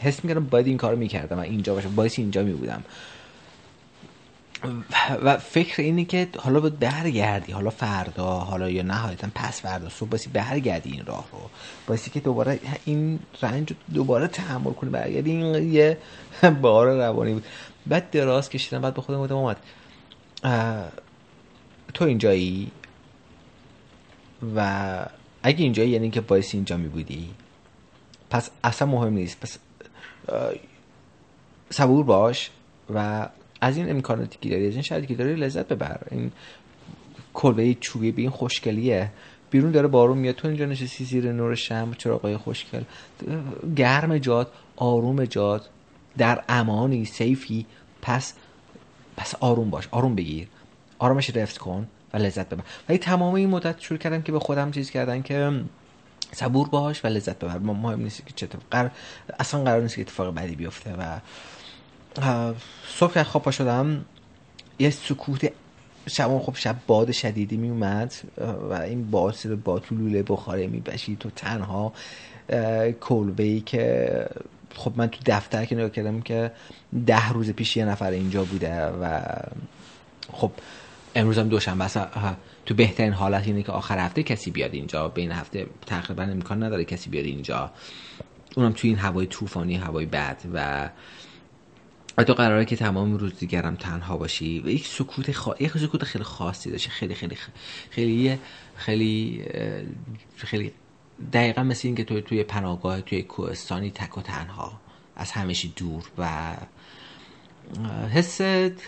حس می‌کردم باید این کارو می‌کردم و اینجا باشم باید اینجا میبودم. و فکر اینه که حالا باید برگردی حالا فردا حالا یا نهایتا پس فردا صبح باسی برگردی این راه رو. باسی که دوباره این رنج رو دوباره تحمل کنی برگردی این یه بار روانی بود. بعد دراز کشیدم بعد به خودم بودم اومد تو اینجایی؟ و اگه اینجایی یعنی که باعث اینجا می بودی پس اصلا مهم نیست. پس صبور باش و از این امکاناتی که داری از این شرطی که داری لذت ببر. این کلبه چوبی به این خوشگلیه. بیرون داره بارون میاد. تو اینجا نشستی زیر نور شم چراغای خوشگل. گرم جاد آروم جاد در امانی سیفی. پس پس آروم باش. آروم بگیر. آرامش رفت کن و لذت ببر. ولی تمام این مدت شروع کردم که به خودم چیز کردن که صبور باش و لذت ببر. ما مهم نیست که چه قرار اصلا قرار نیست که اتفاق بدی بیفته و صبح که خواب شدم یه سکوت شب خب شب باد شدیدی می اومد و این باد با تو لوله بخاره می بشید تو تنها کلبه ای که خب من تو دفتر که نگاه کردم که ده روز پیش یه نفر اینجا بوده و خب امروز هم دوشنبه است. تو بهترین حالت اینه که آخر هفته کسی بیاد اینجا. بین هفته تقریبا امکان نداره کسی بیاد اینجا. اونم تو این هوای طوفانی هوای بد و تو قراره که تمام روز دیگرم تنها باشی. و یک سکوت خا... یک سکوت خیلی خاصی داشته خیلی خیلی خیلی خیلی خیلی دقیقا مثل این که توی توی پناهگاه توی کوهستانی تک و تنها. از همیشه دور و حس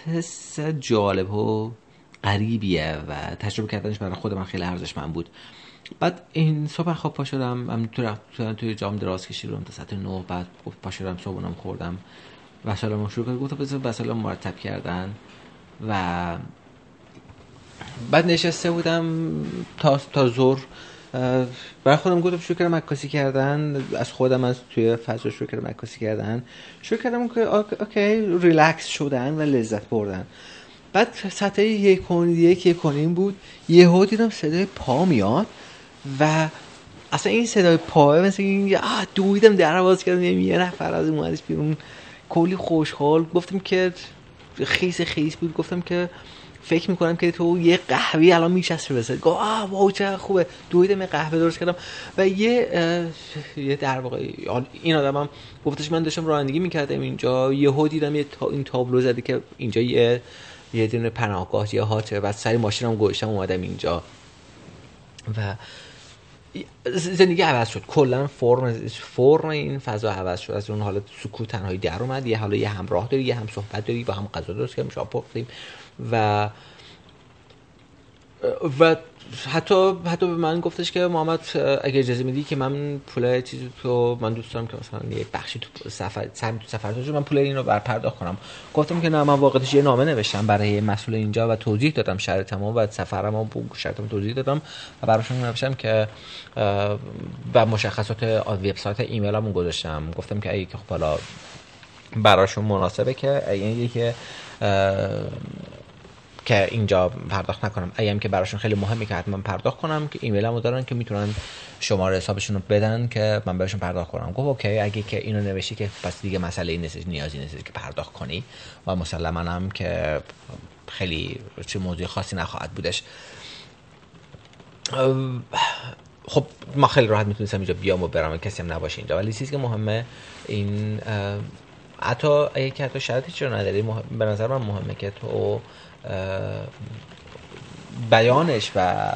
حس جالب و غریبیه و تجربه کردنش برای خود من خیلی ارزشمند بود. بعد این صبح خواب پا شدم رفت توی جام دراز کشیدم تا ساعت 9 بعد پا شدم صبحونم خوردم. وسایلمو شروع کردم گفتم بذار وسایلمو مرتب کردن. و بعد نشسته بودم تا تا اه، برای خودم گفتم شروع کردم عکاسی کردن. از خودم از توی فضا شروع کردم عکاسی کردن. شروع کردم که OK relax شدن و لذت بردن. بعد ساعت یک یک یک بود. یهو دیدم صدای پا میاد و اصلا این صدای پا مثل این آه دویدم در باز کردم. یه نفر از اومدش بیرون. کلی خوشحال. گفتم که خیس خیس بود. گفتم که فکر می‌کنم که تو یه قهوه الان میچسبه بسه گفت آه واو چه خوبه. دویدم یه قهوه درست کردم. و یه یه در واقع این آدمم گفتش من داشتم رانندگی می‌کردم اینجا. یهو دیدم یه تا این تابلو زده که اینجا یه یه دونه پناهگاه یه هاته بعد سری ماشینم گذاشتم اومدم اینجا. و زندگی عوض شد. کلا فرم فرم این فضا عوض شد. از اون حالت سکوت تنهایی در اومد. یه حالا یه همراه داری یه هم صحبت داری با هم غذا درست کردیم شام پختیم و و حتی حتی به من گفتش که محمد اگه اجازه میدی که من پول چیزی تو من دوست دارم که مثلا یه بخشی تو سفر سهم تو سفر تو من پول این رو بر پرداخت کنم. گفتم که نه من واقعیتش یه نامه نوشتم برای مسئول اینجا و توضیح دادم شرطمو و سفرمو با شرطمو توضیح دادم و براشون نوشتم که و مشخصات وبسایت ایمیلمون گذاشتم. گفتم که اگه که خب حالا براشون مناسبه که یعنی که که اینجا پرداخت نکنم. اگه که براشون خیلی مهمه که حتما پرداخت کنم که ایمیلمو دارن که می‌تونن شماره حسابشون رو بدن که من بهشون پرداخت کنم. گفت اوکی اگه که اینو نوشتی که پس دیگه مسئله این نیستش نیازی نیست که پرداخت کنی. و مسلما هم که خیلی چه موضوع خاصی نخواهد بودش. خب ما خیلی راحت می‌تونستم اینجا بیام و برم کسی هم نباشه اینجا. ولی چیزی که مهمه این حتی اگه که حتی شرطی چرا نداری. به نظر من مهمه که تو بیانش و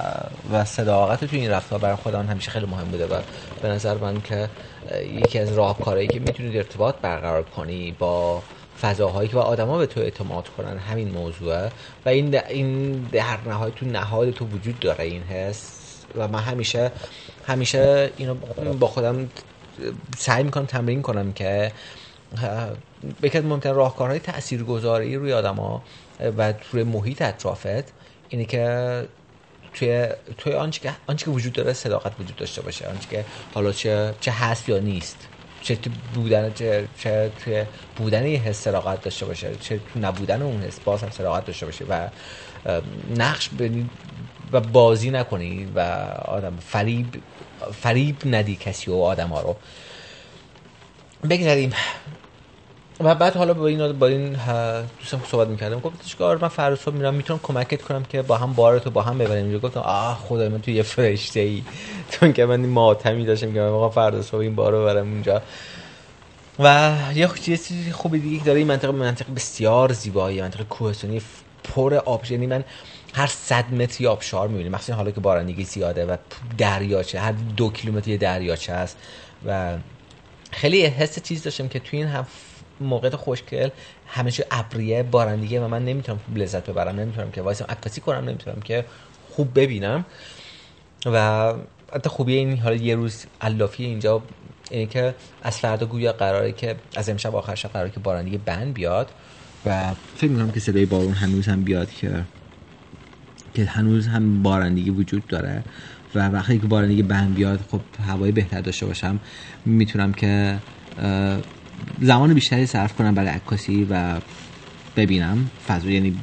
و صداقت تو این رفتار برای خودم همیشه خیلی مهم بوده و به نظر من که یکی از راهکارهایی که می‌تونید ارتباط برقرار کنی با فضاهایی که با آدما به تو اعتماد کنن همین موضوعه و این این در نهایت تو نهاد تو وجود داره این حس و من همیشه همیشه اینو با خودم سعی می‌کنم تمرین کنم که یکی از مهمترین راهکارهای تاثیرگذاری روی آدما و روی محیط اطرافت اینه که توی توی آنچه که آنچه که وجود داره صداقت وجود داشته باشه. آنچه که حالا چه چه هست یا نیست. چه تو بودن چه, چه توی بودن یه حس صداقت داشته باشه. چه تو نبودن اون حس باز هم صداقت داشته باشه و نقش بنی و بازی نکنی و آدم فریب فریب ندی کسی و آدم ها رو. بگذاریم. و بعد حالا با این با این دوستم صحبت می‌کردم. گفت چیکار؟ من فردا صبح میرم می‌تونم کمکت کنم که با هم بارتو با هم ببریم. اینجا گفتم آه خدای من تو یه فرشته ای چون که من ماتمی داشتم که واقعا فردا صبح این بارو ببرم اونجا. و یه چیزی خوبی دیگه داره این منطقه منطقه بسیار زیبایی منطقه کوهستانی پر آب یعنی من هر صد متری آبشار می‌بینیم مخصوصا حالا که بارندگی زیاده و دریاچه هر دو کیلومتر یه دریاچه هست و خیلی حس چیز داشتم که توی این هم موقع خوشگل همیشه ابریه بارندگی و من نمی‌تونم خوب لذت ببرم نمی‌تونم که وایسم عکاسی کنم نمی‌تونم که خوب ببینم. و حتی خوبی این حالا یه روز علافی اینجا اینه که از فردا گویا قراره که از امشب آخر شب قراره که بارندگی بند بیاد و فکر می‌کنم که صدای بارون هنوز هم بیاد که که هنوز هم بارندگی وجود داره. و وقتی که بارندگی بند بیاد خب هوای بهتر داشته باشم. می‌تونم که زمان بیشتری صرف کنم برای عکاسی و ببینم. فضا یعنی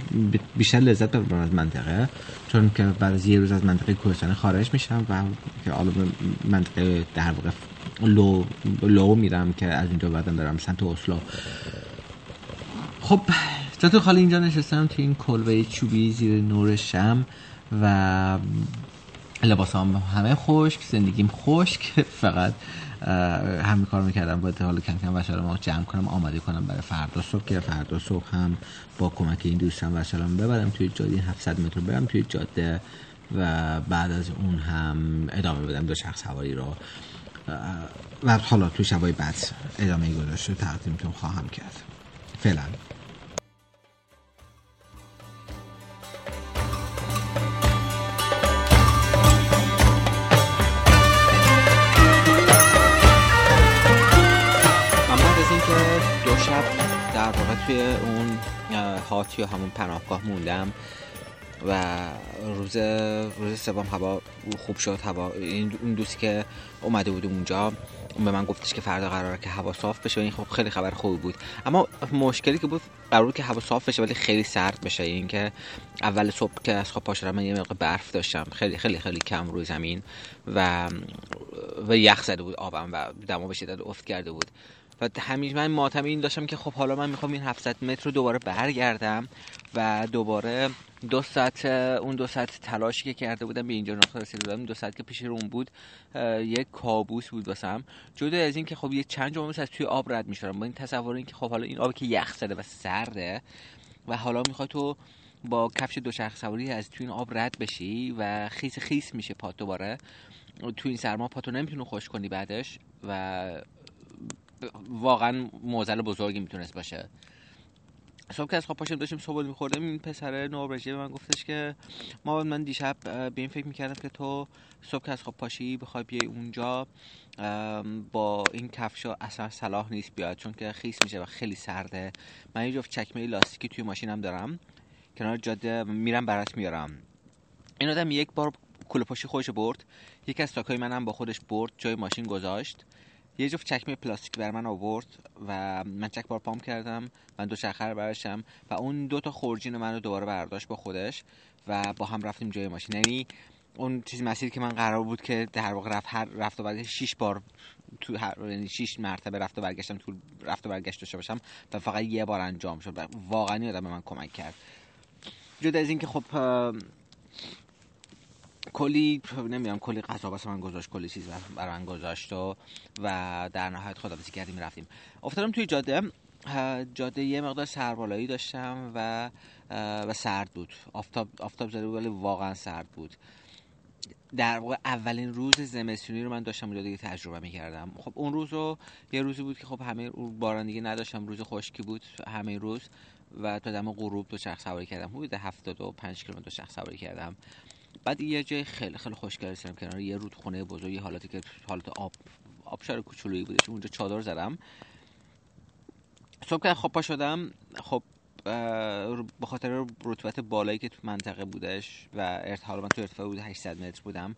بیشتر لذت ببرم از منطقه. چون که بعد از یه روز از منطقه کوهستانی خارج میشم و که حالا به منطقه در واقع لو لو میرم که از اینجا بعدم برم سمت اسلو. خب تو خالی اینجا نشستم تو این کلبه چوبی زیر نور شم و لباس هم همه خشک زندگیم خشک. فقط همین کار می‌کردم. باید حالا کم کم وسایل ما جمع کنم آماده کنم برای فردا صبح. که فردا صبح هم با کمک این دوستم وسایلم ببرم توی جاده 700 متر برم توی جاده و بعد از اون هم ادامه بدم دو شخص سواری رو. و حالا توی شبای بعد ادامه گذاشته تقدیمتون خواهم کرد. فعلا. در واقع توی اون هاتی و همون پناهگاه موندم و روز روز سوم هوا خوب شد هوا این اون دوستی که اومده بود اونجا به من گفتش که فردا قراره که هوا صاف بشه این خب خیلی خبر خوبی بود. اما مشکلی که بود قرار که هوا صاف بشه ولی خیلی سرد بشه. این که اول صبح که از خواب پا من یه مقدار برف داشتم. خیلی خیلی خیلی کم روی زمین و و یخ زده بود آبم و دما به شدت افت کرده بود. و همیشه من ماتم این داشتم که خب حالا من می‌خوام این 700 متر رو دوباره برگردم و دوباره دو ساعت اون دو ساعت تلاشی که کرده بودم به اینجا نقطه رسیده بودم دو ساعت که پیش روم بود یک کابوس بود واسم. جدا از این که خب یه چند جمعه از توی آب رد می‌شدم. با این تصور این که خب حالا این آبی که یخ زده و سرده و حالا می‌خوای تو با کفش دو شخص سواری از توی این آب رد بشی و خیس خیس میشه پات دوباره تو این سرما پاتو نمی‌تونی خوش کنی بعدش و واقعا موزل بزرگی می‌تونست باشه. صبح که از خواب پاشم داشتیم صبح میخوردم این پسر نوربژی به من گفتش که ما من دیشب به این فکر می‌کردم که تو صبح که از خواب پاشی بخوای بیای اونجا با این کفشا اصلا صلاح نیست بیاد چون که خیس میشه و خیلی سرده. من یه جفت چکمه لاستیکی توی ماشینم دارم کنار جاده میرم برات میارم. این آدم یک بار کوله پاشی خودش برد یک از تاکای منم با خودش برد جای ماشین گذاشت. یه جفت چکمه پلاستیک بر من آورد و من چک بار پام کردم من دو چرخه برشم و اون دو تا خورجین من رو دوباره برداشت با خودش و با هم رفتیم جای ماشین. یعنی اون چیز مسیری که من قرار بود که در واقع رفت هر رفت و برگشت 6 بار تو هر یعنی 6 مرتبه رفت و برگشتم تو رفت و برگشت داشته باشم و فقط یه بار انجام شد و واقعا یادم به من کمک کرد. جدا از اینکه خب کلی نمی‌دونم کلی غذا واسه من گذاشت کلی چیز برای من گذاشت و و در نهایت خدافظی کردیم رفتیم. افتادم توی جاده. جاده یه مقدار سربالایی داشتم و و سرد بود. آفتاب آفتاب زده بود ولی واقعا سرد بود. در واقع اولین روز زمستونی رو من داشتم اونجا دیگه تجربه می‌کردم. خب اون روز رو یه روزی بود که خب همه باران دیگه نداشتم روز خشکی بود همه روز. و تا دم غروب دو چرخ سواری کردم. حدود 75 کیلومتر دو چرخ سواری کردم. بعد یه جای خیلی خیلی خوشگل رسیدم کنار. یه رودخونه بزرگ یه حالتی که حالت آب آبشار کوچولویی بوده اونجا چادر زدم. صبح که پا شدم خب به خاطر رطوبت بالایی که تو منطقه بودش و ارتحال من تو ارتفاع بود 800 متر بودم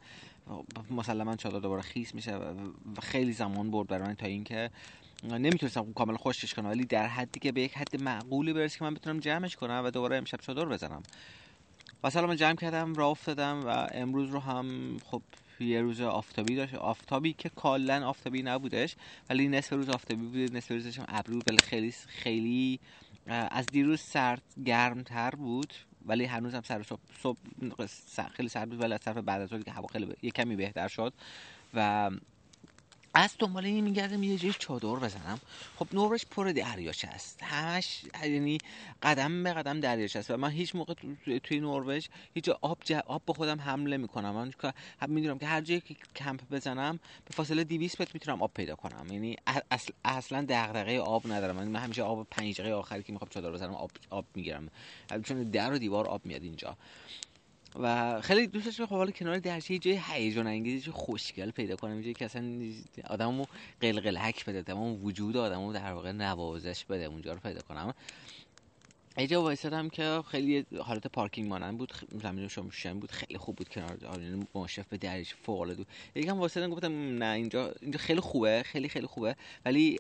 مسلما چادر دوباره خیس میشه و خیلی زمان برد برای من تا اینکه نمی‌تونستم کامل خوشش کنم. ولی در حدی که به یک حد معقولی برسه که من بتونم جمعش کنم و دوباره امشب چادر بزنم. و سلام جمع کردم راه افتادم و امروز رو هم خب یه روز آفتابی داشت. آفتابی که کلا آفتابی نبودش ولی نصف روز آفتابی بود. نصف روزش هم ابری ولی خیلی خیلی از دیروز سرد گرمتر بود ولی هنوز هم سر صبح, صبح خیلی سرد بود ولی از طرف بعد از که هوا خیلی یه کمی بهتر شد. و از دنبال این میگردم یه جایی چادر بزنم. خب نورش پر دریاچه است. همش یعنی قدم به قدم دریاچه است. و من هیچ موقع توی نروژ هیچ آب آب به خودم حمله می‌کنم. من می‌دونم که هر جایی که کمپ بزنم به فاصله 200 متر می‌تونم آب پیدا کنم. یعنی اصل اصلا دغدغه آب ندارم. من همیشه آب 5 دقیقه آخری که می‌خوام چادر بزنم آب آب می‌گیرم. چون در و دیوار آب میاد اینجا. و خیلی دوست داشتم خب حالا کنار درچه یه جای هیجان انگیزی خوشگل پیدا کنم یه که اصلا آدمو قلقلک بده تمام وجود آدمو در واقع نوازش بده اونجا رو پیدا کنم. یه جا وایسادم که خیلی حالت پارکینگ مانند بود زمین شمشن بود خیلی خوب بود کنار یعنی مشرف به درش فوق العاده یکم وایسادم گفتم نه اینجا اینجا خیلی خوبه خیلی خیلی خوبه ولی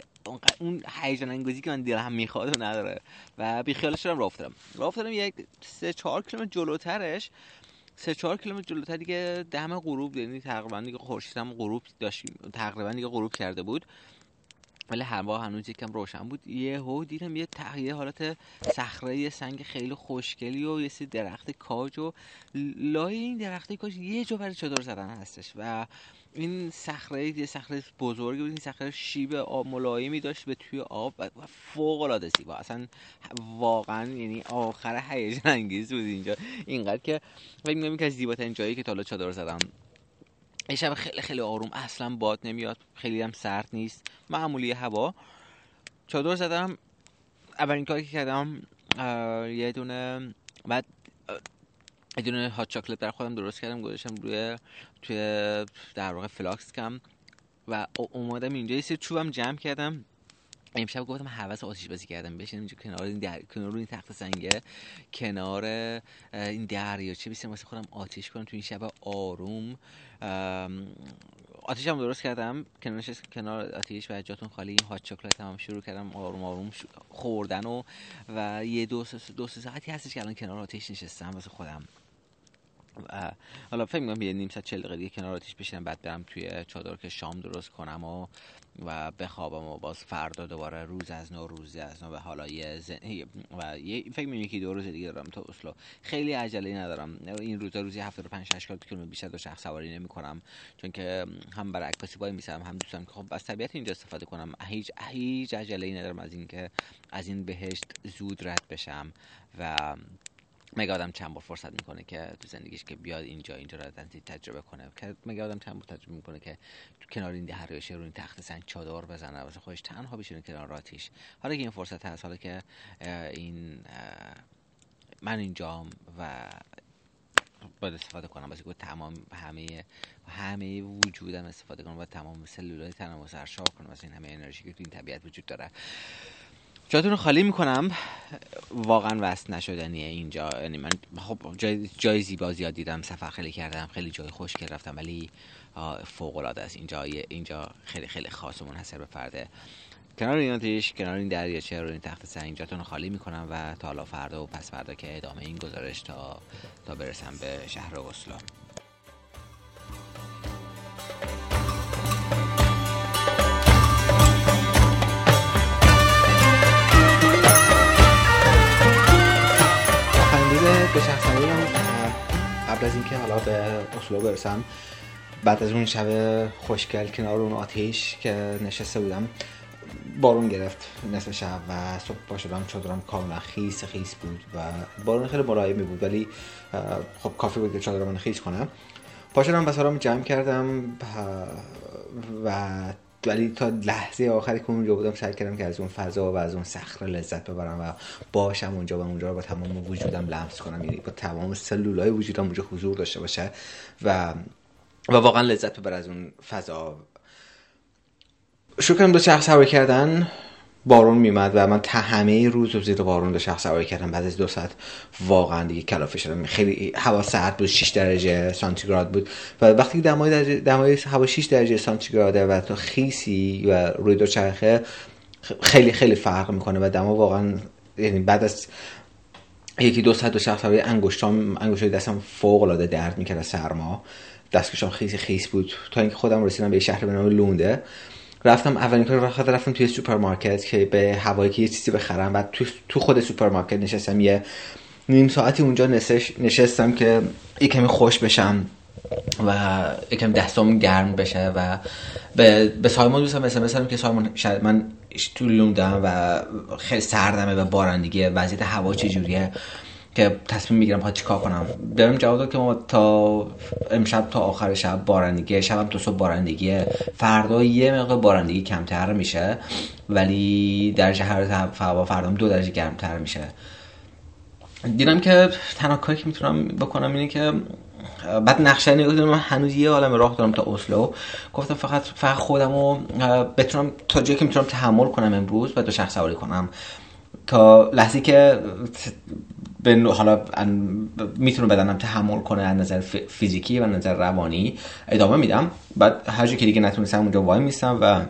اون هیجان انگیزی که من دلم می‌خواد و نداره. و بی خیالش شدم راه افتادم. یک 3 4 کیلومتر جلوترش. سه چهار کیلومتر جلوتر دیگه دم غروب یعنی تقریبا دیگه خورشید هم غروب داشتیم تقریبا دیگه غروب کرده بود. ولی هوا هنوز یکم روشن بود. یه هو دیدم یه تغییر حالت صخره یه سنگ خیلی خوشگلی و یه سری درخت کاج و لای این درخت کاج یه جا برای چادر زدن هستش و این صخره یه صخره بزرگی بود این صخره شیب آب ملایمی داشت به توی آب و فوق العاده زیبا. اصلا واقعا یعنی آخر هیجان انگیز بود اینجا. اینقدر که فکر می‌کنم که از زیباترین جایی که تا حالا چادر زدم. این شب خیلی خیلی آروم اصلا باد نمیاد خیلی هم سرد نیست معمولی هوا. چادر زدم. اولین کاری که کردم یه دونه بعد یه دونه hot chocolate برای خودم درست کردم گذاشتم روی توی در واقع فلاسکم و اومدم اینجا یه سری چوبم جمع کردم. امشب گفتم هوس آتیش بازی کردم. بشینم اینجا کنار این در... کنار این تخته سنگه کنار این دریاچه بشینم واسه خودم آتیش کنم تو این شب آروم. آتیشم درست کردم. کنارش کنار آتیش و جاتون خالی. این hot chocolate هم شروع کردم. آروم آروم خوردن و و یه دو سه ساعتی هستش که الان کنار آتیش نشستم واسه خودم. حالا فکر می‌کنم یه نیم ساعت 40 دقیقه کنار آتیش بشینم بعد برم توی چادر که شام درست کنم و و بخوابم و باز فردا دوباره روز از نو روزی از نو. و حالا یه زن... و یه فکر می‌کنم یکی دو روز دیگه دارم تا اسلو. خیلی عجله ندارم. این روزا روزی 75 60 کیلومتر بیشتر دو سواری نمی‌کنم چون که هم برای عکاسی وای میسم هم دوستم که خب از طبیعت اینجا استفاده کنم. هیچ هیچ عجله ندارم از اینکه از این بهشت زود رد بشم. و مگه آدم چند بار فرصت می‌کنه که تو زندگیش که بیاد اینجا اینجا رو تجربه کنه؟ که مگه آدم چند بار تجربه می‌کنه که کنار این دهریاشه رو این تخت سنگ چادر بزنه واسه خودش تنها بشینه کنار راتیش حالا که این فرصت هست حالا که این من اینجام و باید استفاده کنم واسه تمام همه همه وجودم استفاده کنم و تمام سلولای تنم سرشار کنم واسه این همه انرژی که تو این طبیعت وجود داره. جاتون رو خالی می‌کنم. واقعا وست نشدنیه اینجا. یعنی من خب جای, جای زیبا زیاد دیدم سفر خیلی کردم خیلی جای خوشگل رفتم ولی فوق العاده است. اینجا اینجا خیلی خیلی خاص و منحصر به فرده. کنار این آتیش کنار این دریاچه رو این تخت سنگ جاتون رو خالی می‌کنم و تا حالا فردا و پس فردا که ادامه این گزارش تا تا برسم به شهر اسلو به شخص قبل از اینکه حالا به اسلو برسم بعد از اون شب خوشگل کنار اون آتیش که نشسته بودم بارون گرفت نصف شب و صبح پا شدم چادرم کاملا خیس خیس بود و بارون خیلی ملایمی بود ولی خب کافی بود که چادرم خیس کنم پا شدم بسارم جمع کردم و ولی تا لحظه آخری که اونجا بودم سعی کردم که از اون فضا و از اون صخره لذت ببرم و باشم اونجا و اونجا رو با تمام وجودم لمس کنم. یعنی با تمام سلولای وجودم اونجا حضور داشته باشه و و واقعا لذت ببر از اون فضا. شروع کردم دو شخص سواری کردن. بارون میمد و من تا همه روز و زیر بارون شخص سواری کردم. بعد از دو ساعت واقعا دیگه کلافه شدم. خیلی هوا سرد بود 6 درجه سانتیگراد بود. و وقتی دمای درجه دمای هوا 6 درجه سانتیگراده و تو خیسی و روی دو چرخه خیلی خیلی فرق می‌کنه و دما واقعا یعنی بعد از یکی دو ساعت دوچرخه سواری انگشتام انگشتای دستم فوق العاده درد می‌کرد سرما. دستکشم خیلی خیس بود. تا اینکه خودم رسیدم به شهر به نام لونده. رفتم اولین کار رفتم رفتم توی سوپرمارکت که به هوایی که یه چیزی بخرم. بعد تو, تو خود سوپرمارکت نشستم. یه نیم ساعتی اونجا نشستم که یه کمی خشک بشم و یکم دستام گرم بشه و به, به سایمون دوستم مثلا که سایمون من تو لوندم و خیلی سردمه و بارندگیه. وضعیت هوا چجوریه؟ که تصمیم می‌گیرم ها چیکار کنم. بهم جواب داد که ما تا امشب تا آخر شب بارندگی شبم تا صبح بارندگی. فردا یه مقدار بارندگی کمتر میشه ولی درجه حرارت هوا فردا دو درجه گرمتر میشه. دیدم که تنها کاری که می‌تونم بکنم اینه که بعد نقشه نگاه من هنوز یه عالم راه دارم تا اسلو. گفتم فقط فقط خودم رو بتونم تا جایی که می‌تونم تحمل کنم امروز و دو شخص سواری کنم. تا لحظه که به حالا می‌تونه بدنم تحمل کنه از نظر فیزیکی و نظر روانی ادامه میدم. بعد هر که دیگه نتونستم اونجا وای میستم و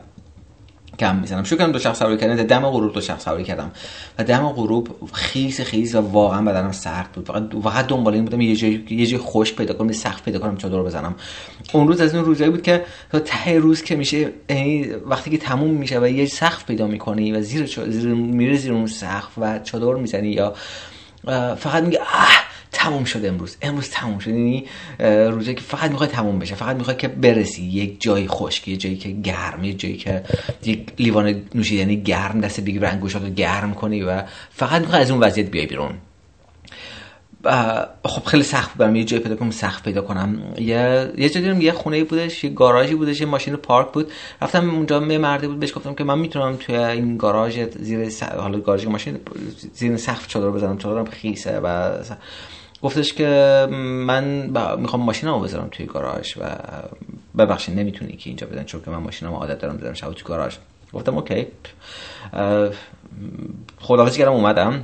کم می‌زنم. شروع کردم دو شخص سواری کردن دم غروب دو شخص سواری کردم. و دم غروب خیس خیس و واقعا بدنم سخت بود. فقط فقط دنبال این بودم یه جای یه جای خوش پیدا کنم سقف پیدا کنم چادر بزنم. اون روز از اون روزایی بود که تا ته روز که میشه یعنی وقتی که تموم میشه و یه سقف پیدا می‌کنی و زیر, زیر میره زیر اون سقف و چادر می‌زنی یا فقط میگه اه تموم شد امروز. امروز تموم شد. یعنی روزی که فقط می‌خوای تموم بشه فقط می‌خوای که برسی. یک جای خشک یه جایی که گرم یه جایی که یک لیوان نوشیدنی گرم دست بگی رو گرم کنی و فقط می‌خوای از اون وضعیت بیای بیرون. خب خیلی سخت بودم یه جای پیدا کنم سخت پیدا کنم. یه یه جایی یه خونه بودش یه گاراژی بودش یه ماشین پارک بود. رفتم اونجا یه مرده بود بهش گفتم که من می‌تونم توی این گاراژ زیر س... حالا گاراژ ماشین زیر سقف چادر بزنم چادرم خیسه و گفتش که من می‌خوام ماشینمو بذارم توی گاراژ و ببخشید نمی‌تونی که اینجا بدن چون که من ماشینمو عادت دارم بذارم شب توی گاراژ. گفتم اوکی. خداحافظی کردم اومدم.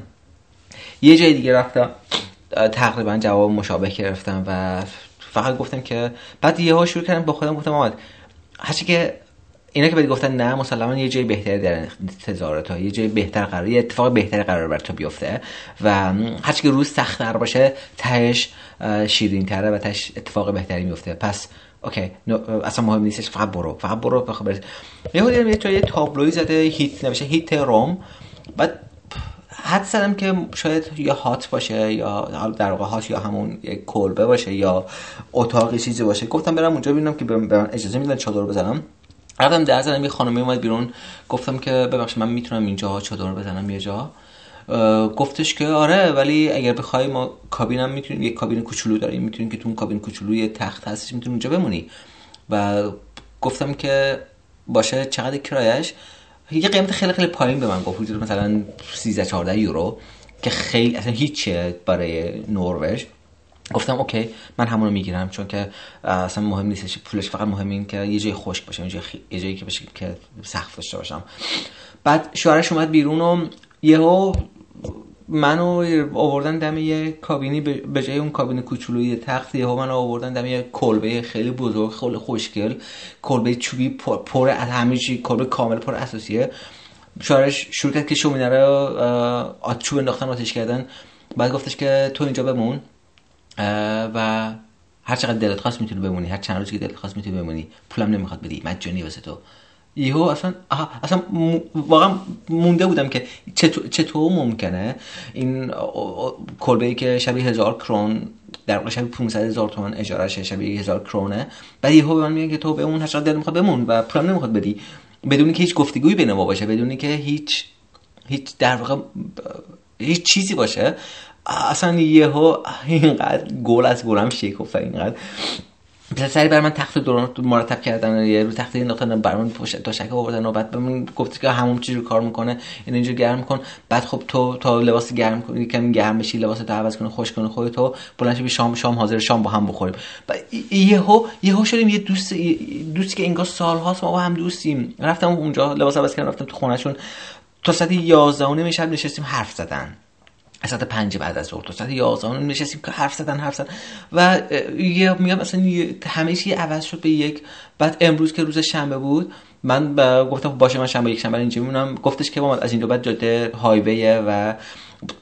یه جای دیگه رفتم. تقریبا جواب مشابه گرفتم و فقط گفتم که بعد یه ها شروع کردم با خودم گفتم آمد هرچی که اینا که بهت گفتن نه مسلما یه جای بهتری در انتظار تو یه جای بهتر قرار یه اتفاق بهتری قرار بر تو بیفته و هرچی که روز سختتر باشه تهش شیرین تره و تهش اتفاق بهتری میفته پس اوکی اصلا مهم نیستش فقط برو فقط برو بخواه یه یه یه تابلوی زده هیت نمیشه هیت روم. بعد حد زدم که شاید یا هات باشه یا در واقع هات یا همون یک کلبه باشه یا اتاقی چیزی باشه. گفتم برم اونجا ببینم که به من اجازه میدن چادر بزنم. رفتم در زدم یه خانمی اومد بیرون. گفتم که ببخشید من می‌تونم اینجا چادر بزنم یه جا. گفتش که آره ولی اگر بخوای ما کابینم می‌تونیم یه کابین کوچولو داریم. می‌تونیم که تو اون کابین کوچولو یه تخت هستش می‌تونیم اونجا بمونی. و گفتم که باشه چقدر کرایش؟ یه قیمت خیلی خیلی پایین به من گفت. حدود مثلا 13 14 یورو که خیلی اصلا هیچه برای نروژ. گفتم اوکی من همونو می‌گیرم چون که اصلا مهم نیستش. پولش فقط مهم این که یه جای خشک باشه یه جایی که بشه که سقف داشته باشم. بعد شوهرش اومد بیرون و یهو منو آوردن دم یه کابینی به جای اون کابین کوچولوی تخت یهو منو آوردن دم یه کلبه خیلی بزرگ خیلی خوشگل کلبه چوبی پر, از همه چی کلبه کامل پر اساسیه. شوهرش شروع کرد که شومینه رو آتچوب انداختن آتش کردن. بعد گفتش که تو اینجا بمون و هر چقدر دلت خواست می‌تونی بمونی هر چند روزی که دلت خواست می‌تونی بمونی. پولم نمی‌خواد بدی مجانی واسه تو. یهو اصلا اصلا واقعا مونده بودم که چطور, چطور ممکنه این کلبه ای که شبیه هزار کرون در واقع شبیه 500 هزار تومان اجارهشه شبیه هزار کرونه. بعد یهو به من میگن که تو به اون چقدر دل می‌خواد بمون و پولم نمی‌خواد بدی. بدونی که هیچ گفتگویی بین ما باشه بدونی که هیچ هیچ در واقع هیچ چیزی باشه. اصلا یهو اینقدر گل از گلم شکفت اینقدر سری بر من تخت دوران مرتب کردن یه رو تخت انداختن بر من تا شکه آوردن و بعد به من گفت که همون چیزی رو کار می‌کنه این اینجا گرم کن. بعد خب تو تا لباس گرم کنی کمی گرم بشی لباس تو عوض کنی خوش کنی خودت تو بلند شی شام شام حاضر شام با هم بخوریم. یهو یهو شدیم یه دوست دوستی که انگار سالهاست ما با هم دوستیم. رفتم اونجا لباس عوض کردم رفتم تو خونهشون. تا ساعت 11 و نیم شب نشستیم حرف زدن. ساعت پنج بعد از ظهر تا ساعت یازده نشستیم که حرف زدن حرف زدن. و یه میگم مثلا همه چی عوض شد به یک بعد امروز که روز شنبه بود من گفتم خب باشه من شنبه یک شنبه اینجا میمونم. گفتش که از اینجا بعد جاده highway ه و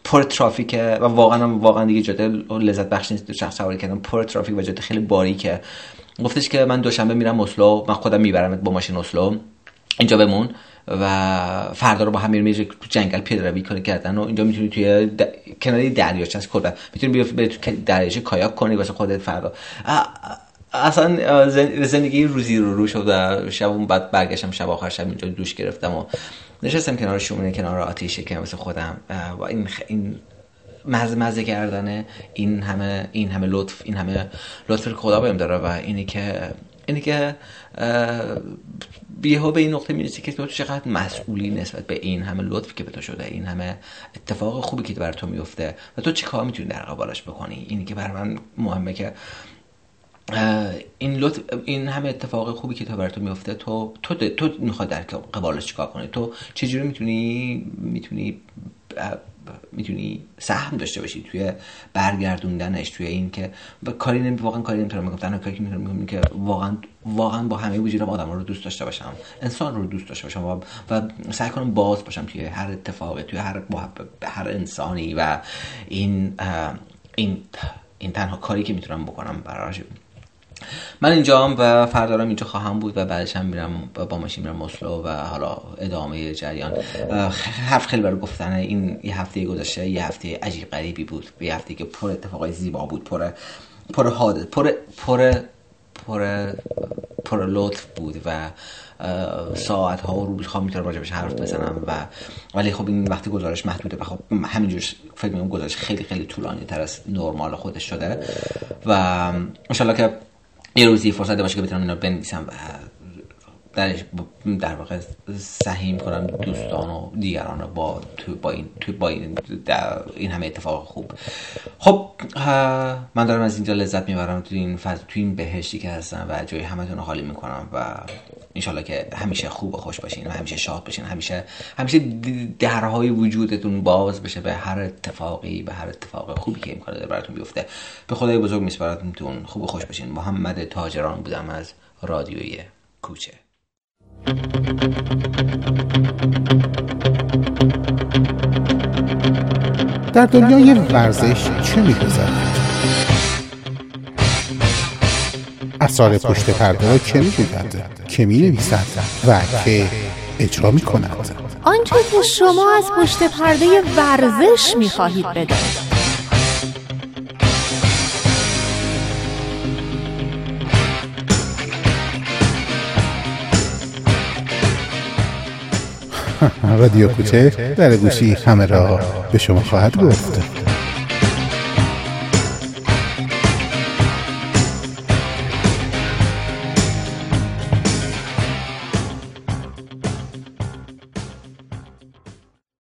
پر ترافیکه و واقعا واقعا دیگه جاده لذت بخش نیست دوچرخه سواری کردن. پر ترافیک و جاده خیلی باریکه. گفتش که من دوشنبه میرم اسلو من خودم میبرمت با ماشین اسلو. اینجا بمون. و فردا رو با هم میریم تو جنگل پیاده روی کار کردن و اینجا می‌تونی توی د... کنار دریاچه از کلا می‌تونی بری تو دریاچه کایاک کنی واسه خودت فردا. اصلا زندگی روزی رو رو شد شب اون بعد برگشتم شب آخر شب اینجا دوش گرفتم و نشستم کنار شومینه کنار آتیشه که واسه خودم. و این این مزه مزه کردن این همه این همه لطف این همه لطف که خدا بهم داره و اینی که اینی که بیهو به این نقطه می‌رسی که تو چقدر مسئولی نسبت به این همه لطفی که به تو شده این همه اتفاق خوبی که بر تو میفته و تو چی کار می‌تونی در قبالش بکنی؟ اینی که بر من مهمه که این لطف این همه اتفاق خوبی که تو بر تو میفته تو تو تو می‌خواد در قبالش چیکار کنی؟ تو چجوری می‌تونی می‌تونی می‌تونی سهم داشته باشی توی برگردوندنش توی این که کاری نمی واقعا کاری نمی‌تونم بگم. تنها کاری که می‌تونم که واقعا واقعا با همه وجودم آدم رو دوست داشته باشم. انسان رو دوست داشته باشم و, و سعی کنم باز باشم توی هر اتفاقی توی هر هر انسانی و این این این تنها کاری که می‌تونم بکنم براش من اینجا و فردارم اینجا خواهم بود و بعدش هم میرم با ماشین میرم مسلو و حالا ادامه جریان. حرف خیلی برای گفتن این یه هفته گذشته یه هفته عجیب غریبی بود. یه هفته که پر اتفاقای زیبا بود پر پر حادث پر پر پر پر لطف بود و ساعت ها و روز می‌تونم راجبش حرف بزنم و ولی خب این وقتی گزارش محدوده و خب همینجور فکر می‌کنم گزارش خیلی خیلی طولانی تر از نرمال خودش شده. و انشالله که یه روزی فرصت باشه که بتونم اینا بنویسم و درش در واقع سهیم کنم دوستان و دیگران رو با تو با این تو با این, این همه اتفاق خوب. خب من دارم از اینجا لذت می‌برم تو این فضل تو این بهشتی که هستم و جای همتون رو حالی می‌کنم و انشالله که همیشه خوب و خوش باشین و همیشه شاد باشین. همیشه همیشه درهای وجودتون باز بشه به هر اتفاقی به هر اتفاق خوبی که امکان داره براتون بیفته. به خدای بزرگ میسپارمتون خوب و خوش باشین. محمد تاجران بودم از رادیوی کوچه. در دنیای ورزش چه میگذرد؟ اسرار پشت پرده را که می‌گوید که می‌نویسد؟ و که اجرا می‌کند؟ آنچه که شما از پشت پرده ورزش می‌خواهید بدانید. رادیو کوچه در گوشی همه را به شما خواهد گفت.